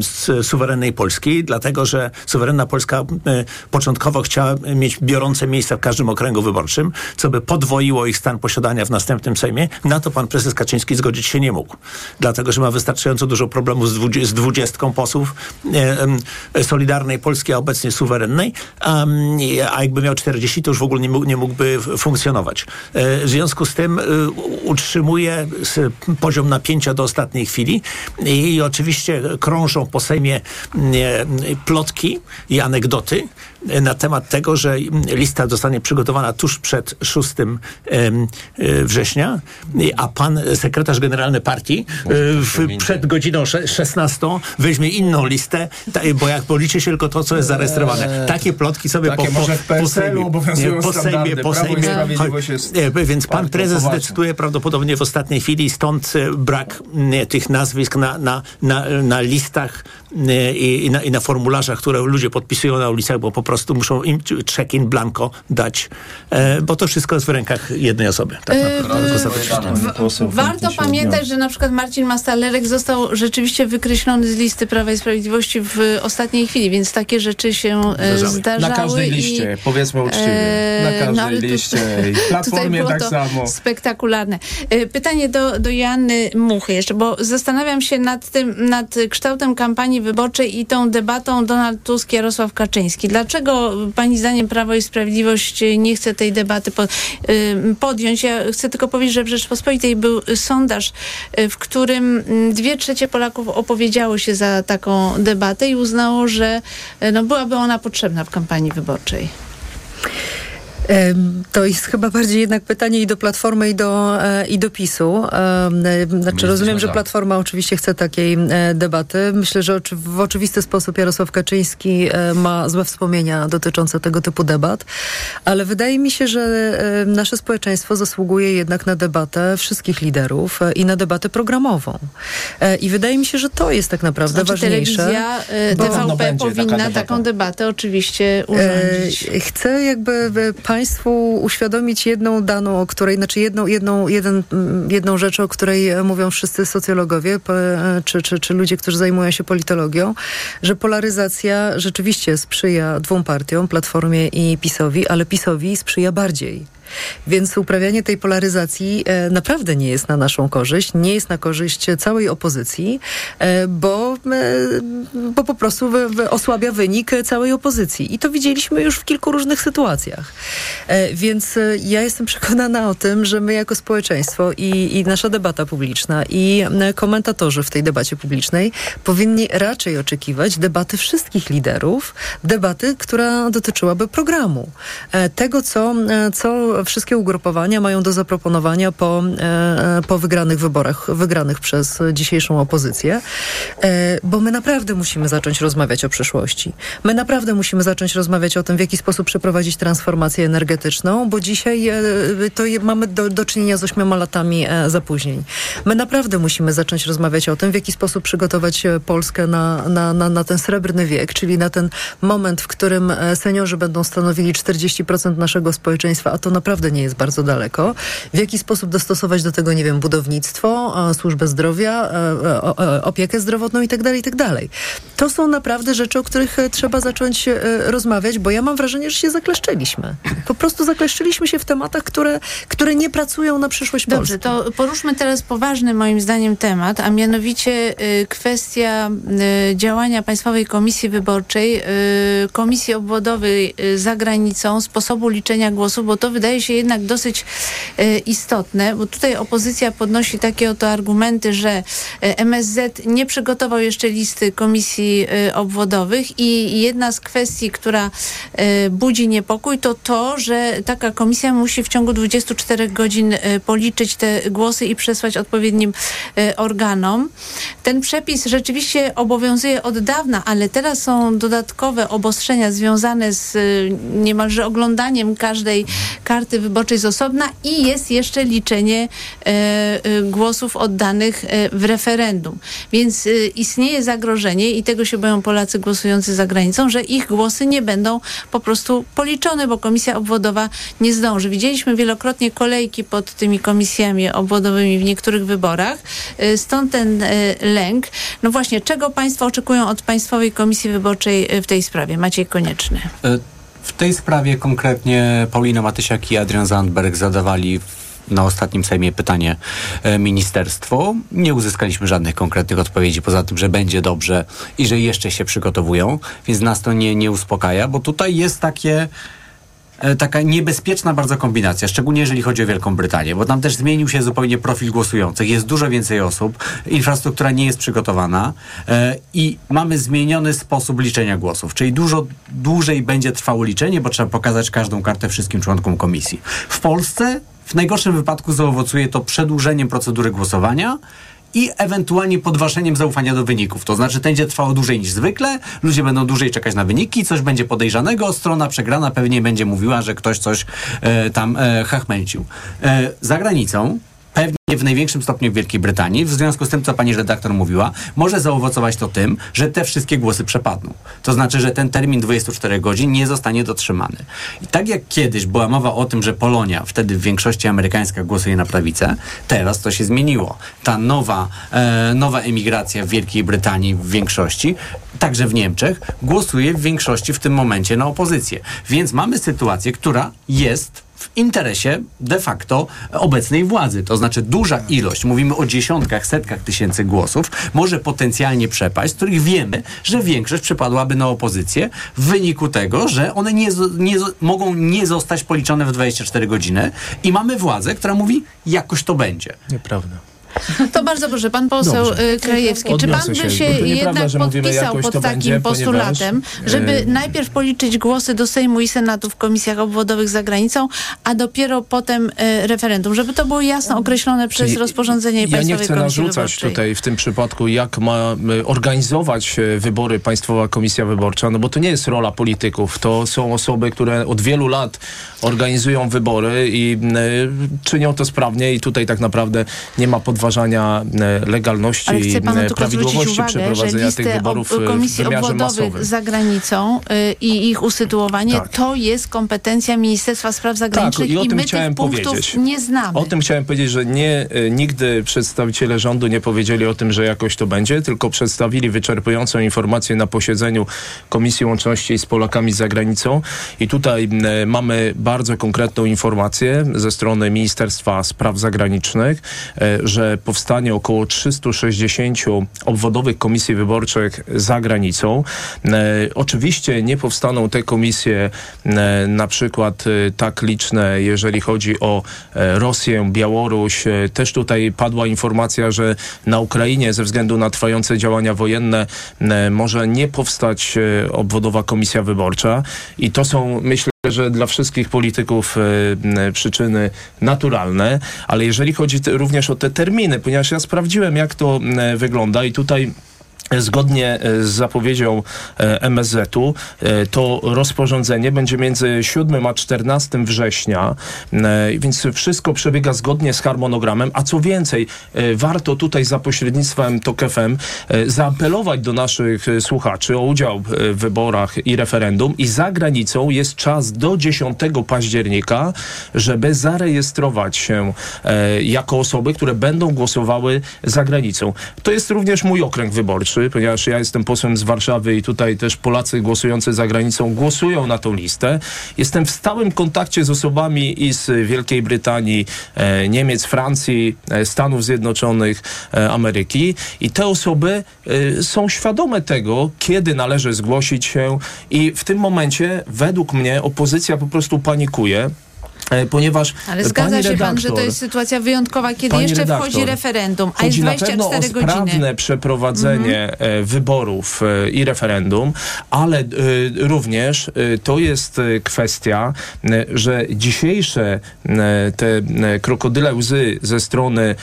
Speaker 6: z suwerennej Polski, dlatego, że suwerenna Polska początkowo chciała mieć biorące miejsca w każdym okręgu wyborczym, co by podwoiło ich stan posiadania w następnym Sejmie. Na to pan prezes Kaczyński zgodzić się nie mógł. Dlatego, że ma wystarczająco dużo problemów z dwudziestką posłów, Solidarnej Polski, a obecnie suwerennej, a jakby miał 40, to już w ogóle nie, nie mógłby funkcjonować. E, w związku z tym e, utrzymuje poziom napięcia do ostatniej chwili i oczywiście krążą po Sejmie plotki i anegdoty, na temat tego, że lista zostanie przygotowana tuż przed 6 e, września, a pan sekretarz generalny partii e, przed godziną 16 weźmie inną listę, bo jak policzy się tylko to, co jest zarejestrowane. Eee. Takie plotki sobie
Speaker 2: Takie po, po, może w po Sejmie, obowiązują po Sejmie,
Speaker 6: po Sejmie. Więc pan prezes zdecyduje prawdopodobnie w ostatniej chwili, stąd e, brak tych nazwisk na, na, na, na listach i, i, na, i na formularzach, które ludzie podpisują na ulicach, bo po prostu muszą im check-in blanco dać, e, bo to wszystko jest w rękach jednej osoby. Tak
Speaker 1: e, warto pamiętać, że na przykład Marcin Mastalerek został rzeczywiście wykreślony z listy Prawa i Sprawiedliwości w ostatniej chwili, więc takie rzeczy się e, zdarzały.
Speaker 2: Na każdej liście, i, powiedzmy uczciwie. Na każdej no, liście. I platformie tak samo.
Speaker 1: Spektakularne. E, pytanie do, do Joanny Muchy jeszcze, bo zastanawiam się nad tym, nad kształtem kampanii wyborczej i tą debatą Donald Tusk, Jarosław Kaczyński. Dlaczego pani zdaniem Prawo i Sprawiedliwość nie chce tej debaty podjąć? Ja chcę tylko powiedzieć, że w Rzeczpospolitej był sondaż, y, w którym dwie trzecie Polaków opowiedziało się za taką debatę i uznało, że y, no, byłaby ona potrzebna w kampanii wyborczej.
Speaker 4: To jest chyba bardziej jednak pytanie i do Platformy, i do, e, i do PiSu. Znaczy, rozumiem, że Platforma oczywiście chce takiej e, debaty. Myślę, że w oczywisty sposób Jarosław Kaczyński e, ma złe wspomnienia dotyczące tego typu debat, ale wydaje mi się, że nasze społeczeństwo zasługuje jednak na debatę wszystkich liderów i na debatę programową. I wydaje mi się, że to jest tak naprawdę znaczy, ważniejsze.
Speaker 1: Telewizja TVP powinna taką debatę oczywiście urządzić.
Speaker 4: Chcę jakby Państwu uświadomić jedną daną, o której, znaczy jedną, jedną, jeden, mm, jedną rzecz, o której mówią wszyscy socjologowie, czy, czy, czy ludzie, którzy zajmują się politologią, że polaryzacja rzeczywiście sprzyja dwóm partiom, Platformie i PiSowi, ale PiSowi sprzyja bardziej. Więc uprawianie tej polaryzacji e, naprawdę nie jest na naszą korzyść, nie jest na korzyść całej opozycji, e, bo, e, bo po prostu osłabia wynik całej opozycji. I to widzieliśmy już w kilku różnych sytuacjach. Więc ja jestem przekonana o tym, że my jako społeczeństwo i, i nasza debata publiczna i komentatorzy w tej debacie publicznej powinni raczej oczekiwać debaty wszystkich liderów, debaty, która dotyczyłaby programu. Tego, co, co wszystkie ugrupowania mają do zaproponowania po, e, e, po wygranych wyborach, wygranych przez dzisiejszą opozycję, e, bo my naprawdę musimy zacząć rozmawiać o przyszłości. My naprawdę musimy zacząć rozmawiać o tym, w jaki sposób przeprowadzić transformację energetyczną, bo dzisiaj to mamy do, do czynienia z ośmioma latami zapóźnień. My naprawdę musimy zacząć rozmawiać o tym, w jaki sposób przygotować Polskę na, na, na, na ten srebrny wiek, czyli na ten moment, w którym seniorzy będą stanowili 40% naszego społeczeństwa, a to naprawdę naprawdę nie jest bardzo daleko. W jaki sposób dostosować do tego, nie wiem, budownictwo, służbę zdrowia, opiekę zdrowotną i tak dalej, i tak dalej. To są naprawdę rzeczy, o których trzeba zacząć rozmawiać, bo ja mam wrażenie, że się zakleszczyliśmy. Po prostu zakleszczyliśmy się w tematach, które, które nie pracują na przyszłość
Speaker 1: Dobrze,
Speaker 4: Polski.
Speaker 1: to poruszmy teraz poważny moim zdaniem temat, a mianowicie kwestia działania Państwowej Komisji Wyborczej, Komisji Obwodowej za granicą, sposobu liczenia głosów, bo to wydaje się jednak dosyć y, istotne, bo tutaj opozycja podnosi takie oto argumenty, że y, MSZ nie przygotował jeszcze listy komisji obwodowych i jedna z kwestii, która budzi niepokój, to to, że taka komisja musi w ciągu 24 godzin policzyć te głosy i przesłać odpowiednim organom. Ten przepis rzeczywiście obowiązuje od dawna, ale teraz są dodatkowe obostrzenia związane z niemalże oglądaniem każdej karty wyborczej z osobna i jest jeszcze liczenie e, e, głosów oddanych e, w referendum. Więc istnieje zagrożenie i tego się boją Polacy głosujący za granicą, że ich głosy nie będą po prostu policzone, bo komisja obwodowa nie zdąży. Widzieliśmy wielokrotnie kolejki pod tymi komisjami obwodowymi w niektórych wyborach. Stąd ten lęk. No właśnie, czego Państwo oczekują od Państwowej Komisji Wyborczej w tej sprawie? Maciej Konieczny.
Speaker 5: W tej sprawie konkretnie Paulina Matysiak i Adrian Zandberg zadawali na ostatnim Sejmie pytanie e, ministerstwu. Nie uzyskaliśmy żadnych konkretnych odpowiedzi, poza tym, że będzie dobrze i że jeszcze się przygotowują, więc nas to nie, nie uspokaja, bo tutaj jest takie taka niebezpieczna bardzo kombinacja, szczególnie jeżeli chodzi o Wielką Brytanię, bo tam też zmienił się zupełnie profil głosujących. Jest dużo więcej osób, infrastruktura nie jest przygotowana e, i mamy zmieniony sposób liczenia głosów, czyli dużo dłużej będzie trwało liczenie, bo trzeba pokazać każdą kartę wszystkim członkom komisji. W Polsce w najgorszym wypadku zaowocuje to przedłużeniem procedury głosowania, i ewentualnie podważeniem zaufania do wyników. To znaczy, będzie trwało dłużej niż zwykle, ludzie będą dłużej czekać na wyniki, coś będzie podejrzanego, strona przegrana pewnie będzie mówiła, że ktoś coś e, tam e, hachmęcił. E, za granicą w największym stopniu w Wielkiej Brytanii, w związku z tym, co pani redaktor mówiła, może zaowocować to tym, że te wszystkie głosy przepadną. To znaczy, że ten termin 24 godzin nie zostanie dotrzymany. I tak jak kiedyś była mowa o tym, że Polonia wtedy w większości amerykańska głosuje na prawicę, teraz to się zmieniło. Ta nowa, e, nowa emigracja w Wielkiej Brytanii w większości, także w Niemczech, głosuje w większości w tym momencie na opozycję. Więc mamy sytuację, która jest w interesie de facto obecnej władzy. To znaczy duża ilość, mówimy o dziesiątkach, setkach tysięcy głosów, może potencjalnie przepaść, z których wiemy, że większość przypadłaby na opozycję w wyniku tego, że one nie, nie, mogą nie zostać policzone w 24 godziny i mamy władzę, która mówi, jakoś to będzie.
Speaker 2: Nieprawda.
Speaker 1: To bardzo proszę, pan poseł Dobrze. Y, Krajewski. Czy pan by się, jednak podpisał pod takim będzie, postulatem, ponieważ, żeby yy... najpierw policzyć głosy do Sejmu i Senatu w komisjach obwodowych za granicą, a dopiero potem y, referendum, żeby to było jasno określone przez Czyli rozporządzenie
Speaker 2: ja
Speaker 1: Państwowej
Speaker 2: Ja nie chcę narzucać
Speaker 1: wyborczej.
Speaker 2: tutaj w tym przypadku, jak ma organizować wybory Państwowa Komisja Wyborcza, no bo to nie jest rola polityków. To są osoby, które od wielu lat organizują wybory i y, czynią to sprawnie i tutaj tak naprawdę nie ma podważania podważania e, legalności i e, prawidłowości uwagę, przeprowadzenia tych wyborów
Speaker 1: ob, Komisji w Obwodowych masowym. za granicą y, i ich usytuowanie, tak. to jest kompetencja Ministerstwa Spraw Zagranicznych tak, i, o i my chciałem tych punktów powiedzieć. nie znamy.
Speaker 2: O tym chciałem powiedzieć, że nie, nigdy przedstawiciele rządu nie powiedzieli o tym, że jakoś to będzie, tylko przedstawili wyczerpującą informację na posiedzeniu Komisji Łączności z Polakami za granicą i tutaj mamy bardzo konkretną informację ze strony Ministerstwa Spraw Zagranicznych, że powstanie około 360 obwodowych komisji wyborczych za granicą. E, oczywiście nie powstaną te komisje e, na przykład e, tak liczne, jeżeli chodzi o Rosję, Białoruś. Też tutaj padła informacja, że na Ukrainie ze względu na trwające działania wojenne może nie powstać obwodowa komisja wyborcza i to są myślę że dla wszystkich polityków y, przyczyny naturalne, ale jeżeli chodzi również o te terminy, ponieważ ja sprawdziłem, jak to wygląda i tutaj Zgodnie e, z zapowiedzią e, MSZ-u to rozporządzenie będzie między 7 a 14 września, więc wszystko przebiega zgodnie z harmonogramem, a co więcej, warto tutaj za pośrednictwem TOK FM zaapelować do naszych słuchaczy o udział w wyborach i referendum. I za granicą jest czas do 10 października, żeby zarejestrować się jako osoby, które będą głosowały za granicą. To jest również mój okręg wyborczy ponieważ ja jestem posłem z Warszawy i tutaj też Polacy głosujący za granicą głosują na tą listę. Jestem w stałym kontakcie z osobami i z Wielkiej Brytanii, e, Niemiec, Francji, e, Stanów Zjednoczonych, e, Ameryki i te osoby są świadome tego, kiedy należy zgłosić się i w tym momencie według mnie opozycja po prostu panikuje. E, ponieważ
Speaker 1: Ale zgadza się redaktor, pan, że to jest sytuacja wyjątkowa, kiedy jeszcze redaktor, wchodzi referendum, a jest 24
Speaker 2: godziny. sprawne przeprowadzenie mhm. wyborów e, i referendum, ale również to jest kwestia, że dzisiejsze te krokodyle łzy ze strony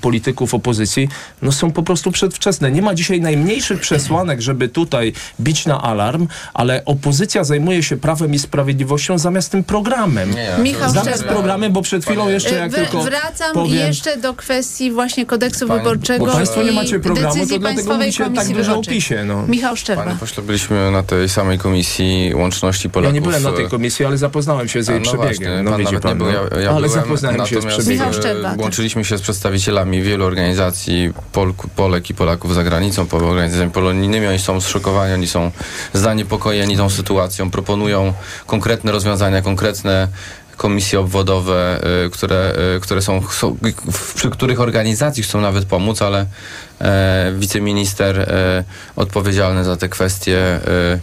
Speaker 2: polityków opozycji no są po prostu przedwczesne. Nie ma dzisiaj najmniejszych przesłanek, żeby tutaj bić na alarm, ale opozycja zajmuje się prawem i sprawiedliwością zamiast tym programem.
Speaker 1: Nie, Michał
Speaker 2: Zamiast programem, bo przed chwilą jeszcze jak tylko
Speaker 1: Wracam
Speaker 2: powiem,
Speaker 1: jeszcze do kwestii właśnie kodeksu Panie, wyborczego
Speaker 2: Bo państwo nie macie programu, to dlatego mówicie tak dużo o PiSie. No.
Speaker 1: Michał Szczerba.
Speaker 3: Panie pośle, byliśmy na tej samej komisji łączności Polaków.
Speaker 2: Ja nie byłem na tej komisji, ale zapoznałem się z jej no przebiegiem. Właśnie,
Speaker 3: no, pan nawet pan, nie był, ja, ja
Speaker 2: ale byłem, zapoznałem się z przebiegiem.
Speaker 1: Michał Szczerba,
Speaker 3: tak. łączyliśmy się z przedstawicielami wielu organizacji Pol Polek i Polaków za granicą, organizacjami polonijnymi. Oni są zszokowani, oni są zaniepokojeni tą sytuacją, proponują konkretne rozwiązania, konkretne komisje obwodowe, y, które, y, które są, przy których organizacji chcą nawet pomóc, ale e, wiceminister e, odpowiedzialny za te kwestie e,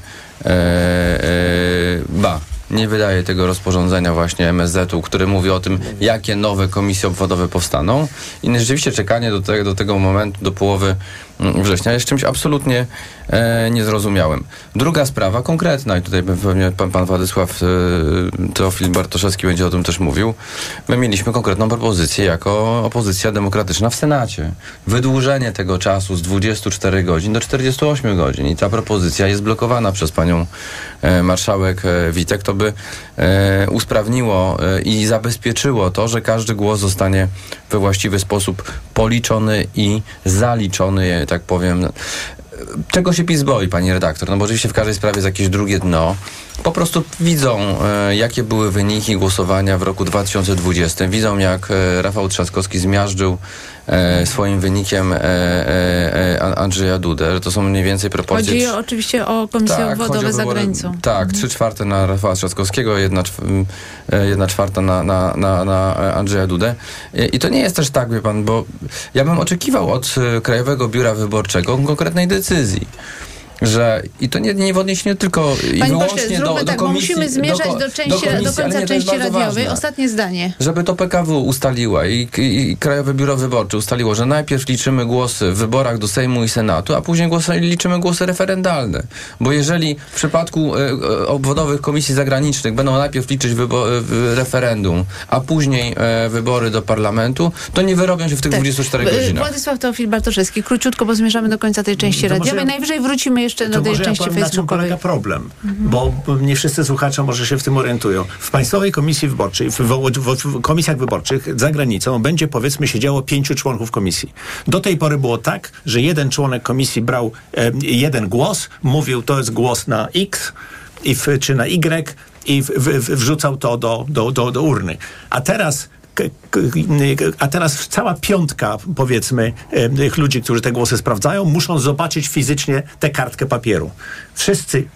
Speaker 3: ba, nie wydaje tego rozporządzenia właśnie MSZ-u, który mówi o tym, jakie nowe komisje obwodowe powstaną. I rzeczywiście czekanie do, te, do tego momentu, do połowy września jest czymś absolutnie e, niezrozumiałym. Druga sprawa, konkretna, i tutaj pewnie pan, pan Władysław e, Teofil Bartoszewski będzie o tym też mówił. My mieliśmy konkretną propozycję jako opozycja demokratyczna w Senacie. Wydłużenie tego czasu z 24 godzin do 48 godzin. I ta propozycja jest blokowana przez panią e, marszałek e, Witek. To by e, usprawniło e, i zabezpieczyło to, że każdy głos zostanie we właściwy sposób policzony i zaliczony, tak powiem. Czego się PiS boi, pani redaktor? No bo oczywiście w każdej sprawie jest jakieś drugie dno. Po prostu widzą, e, jakie były wyniki głosowania w roku 2020. Widzą, jak e, Rafał Trzaskowski zmiażdżył swoim wynikiem e, e, e Andrzeja Dudę. To są mniej więcej proporcje.
Speaker 1: Chodzi oczywiście o komisję tak, obwodowe za granicą.
Speaker 3: Tak, mhm. trzy czwarte na Rafała Trzaskowskiego, jedna, jedna czwarta na, na, na, na Andrzeja Dudę. I, I to nie jest też tak, wie pan, bo ja bym oczekiwał od Krajowego Biura Wyborczego konkretnej decyzji że i to nie, nie w odniesieniu tylko i Panie wyłącznie pośle, do, do
Speaker 1: tak, komisji, musimy zmierzać do, do, części, do, komisji, do końca części radiowej. Ostatnie zdanie.
Speaker 3: Żeby to PKW ustaliła i, i, i Krajowe Biuro Wyborcze ustaliło, że najpierw liczymy głosy w wyborach do Sejmu i Senatu, a później głosy, liczymy głosy referendalne. Bo jeżeli w przypadku e, e obwodowych komisji zagranicznych będą najpierw liczyć e, referendum, a później wybory do parlamentu, to nie wyrobią się w tych tak. 24 godzinach.
Speaker 1: Władysław Teofil Bartoszewski, króciutko, bo zmierzamy do końca tej części radiowej. Najwyżej wrócimy jeszcze do tej części ja
Speaker 6: powiem, na czym polega problem, mhm. bo nie wszyscy słuchacze może się w tym orientują. W Państwowej Komisji Wyborczej, w, w, w, w komisjach wyborczych za granicą będzie powiedzmy siedziało pięciu członków komisji. Do tej pory było tak, że jeden członek komisji brał e, jeden głos, mówił to jest głos na X i w, czy na Y i w, wrzucał to do, do, do, do urny. A teraz a teraz cała piątka, powiedzmy, tych ludzi, którzy te głosy sprawdzają, muszą zobaczyć fizycznie tę kartkę papieru. Wszyscy,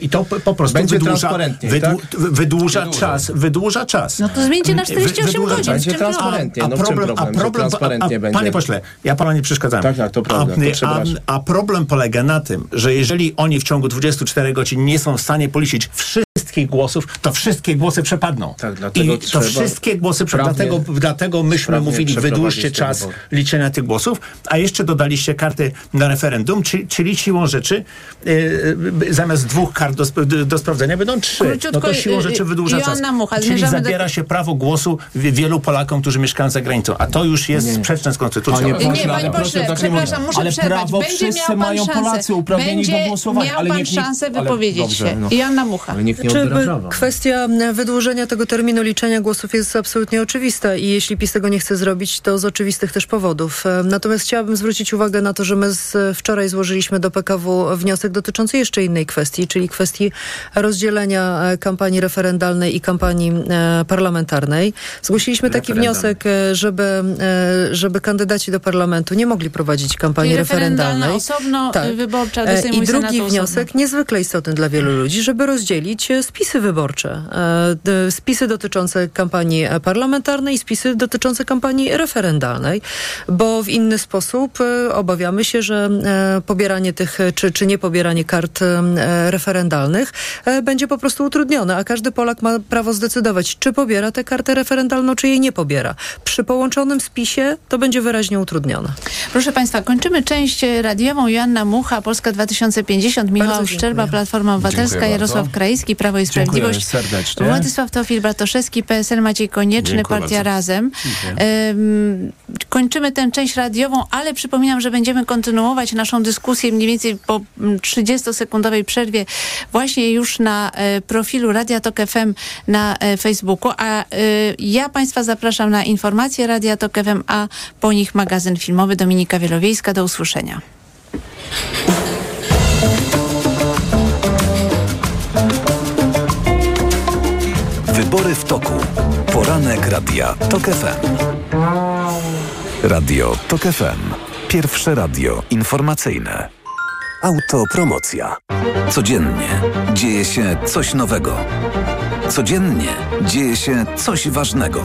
Speaker 6: i to po prostu
Speaker 2: Będzie
Speaker 6: wydłuża, wydłu, tak? wydłuża czas, wydłuża czas.
Speaker 1: No to zmieńcie na 48 wydłuża godzin.
Speaker 2: Będzie transparentnie. A, a no problem, problem, a problem transparentnie a,
Speaker 6: będzie. Panie pośle, ja pana nie przeszkadzam.
Speaker 2: Tak, tak, to prawda.
Speaker 6: A, a, problem polega na tym, że jeżeli oni w ciągu 24 godzin nie są w stanie policzyć wszystkich wszystkich głosów, to wszystkie głosy przepadną.
Speaker 2: Tak, dlatego
Speaker 6: I to wszystkie głosy przepadną. Dlatego, dlatego myśmy mówili, wydłużcie czas liczenia tych głosów, a jeszcze dodaliście karty na referendum, czyli, czyli siłą rzeczy yy, zamiast dwóch kart do, do, sprawdzenia będą trzy. no to siłą y, rzeczy wydłuża czas.
Speaker 1: Mucha,
Speaker 6: czyli zabiera do... się prawo głosu wielu Polakom, którzy mieszkają za granicą, a to już jest nie. sprzeczne z konstytucją.
Speaker 1: Panie pośle, nie, panie pośle, przepraszam, muszę
Speaker 2: ale
Speaker 1: przerwać.
Speaker 2: prawo
Speaker 1: Będzie
Speaker 2: wszyscy mają szansę. Polacy uprawnieni do głosowania.
Speaker 1: Miał ale pan nikt, szansę wypowiedzieć dobrze, się. No. Joanna Mucha.
Speaker 4: Ale nikt nie Kwestia wydłużenia tego terminu liczenia głosów jest absolutnie oczywista i jeśli PiS tego nie chce zrobić, to z oczywistych też powodów. Natomiast chciałabym zwrócić uwagę na to, że my z, wczoraj złożyliśmy do PKW wniosek dotyczący jeszcze innej kwestii, czyli kwestii rozdzielenia e, kampanii referendalnej i kampanii e, parlamentarnej. Zgłosiliśmy taki wniosek, e, żeby, żeby kandydaci do parlamentu nie mogli prowadzić kampanii referendalnej.
Speaker 1: osobno, tak. wyborcza do
Speaker 4: Sejmu I drugi wniosek, osobno. niezwykle istotny dla wielu ludzi, żeby rozdzielić spisy wyborcze. Spisy dotyczące kampanii parlamentarnej i spisy dotyczące kampanii referendalnej, bo w inny sposób obawiamy się, że pobieranie tych, czy, czy nie pobieranie kart referendalnych będzie po prostu utrudnione, a każdy Polak ma prawo zdecydować, czy pobiera tę kartę referendalną, czy jej nie pobiera. Przy połączonym spisie to będzie wyraźnie utrudnione.
Speaker 1: Proszę Państwa, kończymy część radiową. Joanna Mucha, Polska 2050, Michał Szczerba, Platforma Obywatelska, dziękuję Jarosław bardzo. Krajski, Prawo i Sprawiedliwość,
Speaker 2: serdecznie.
Speaker 1: Władysław Tofil, Bartoszewski, PSL, Maciej Konieczny, dziękuję Partia bardzo. Razem. Kończymy tę część radiową, ale przypominam, że będziemy kontynuować naszą dyskusję mniej więcej po 30-sekundowej przerwie właśnie już na e, profilu Radia Tok FM na e, Facebooku, a e, ja Państwa zapraszam na informacje Radia Tok FM, a po nich magazyn filmowy Dominika Wielowiejska. Do usłyszenia.
Speaker 7: Wybory w toku. Poranek Radia TOK FM. Radio TOK FM. Pierwsze radio informacyjne. Autopromocja. Codziennie dzieje się coś nowego. Codziennie dzieje się coś ważnego.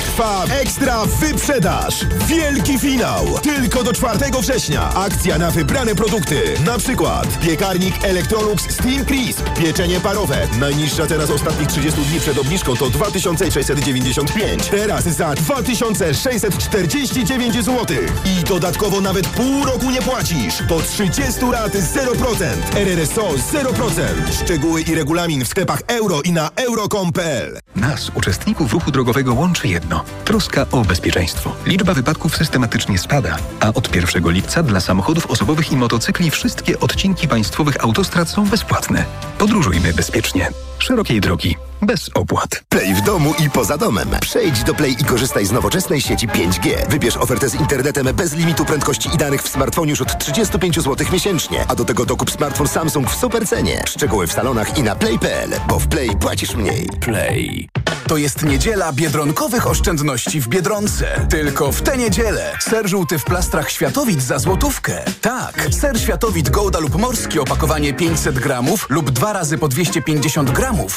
Speaker 8: Trwa ekstra wyprzedaż. Wielki finał. Tylko do 4 września. Akcja na wybrane produkty. Na przykład piekarnik Electrolux Steam Crisp. Pieczenie parowe. Najniższa teraz ostatnich 30 dni przed obniżką to 2695. Teraz za 2649 zł. I dodatkowo nawet pół roku nie płacisz. Po 30 lat 0%. RRSO 0%. Szczegóły i regulamin w sklepach euro i na euro.com.pl
Speaker 9: Nas, uczestników ruchu drogowego, łączy jedno. Troska o bezpieczeństwo. Liczba wypadków systematycznie spada, a od 1 lipca dla samochodów osobowych i motocykli wszystkie odcinki państwowych autostrad są bezpłatne. Podróżujmy bezpiecznie. Szerokiej drogi bez opłat.
Speaker 8: Play w domu i poza domem. Przejdź do Play i korzystaj z nowoczesnej sieci 5G. Wybierz ofertę z internetem bez limitu prędkości i danych w smartfonie już od 35 zł miesięcznie. A do tego dokup smartfon Samsung w super cenie. Szczegóły w salonach i na play.pl, bo w Play płacisz mniej.
Speaker 7: Play. To jest niedziela biedronkowych oszczędności w Biedronce. Tylko w tę niedzielę. Ser żółty w plastrach Światowit za złotówkę. Tak, ser Światowit Gouda lub Morski opakowanie 500 gramów lub dwa razy po 250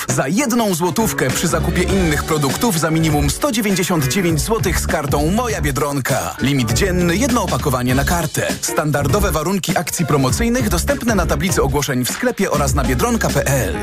Speaker 7: za jedną złotówkę przy zakupie innych produktów za minimum 199 zł z kartą Moja Biedronka. Limit dzienny, jedno opakowanie na kartę. Standardowe warunki akcji promocyjnych dostępne na tablicy ogłoszeń w sklepie oraz na biedronka.pl.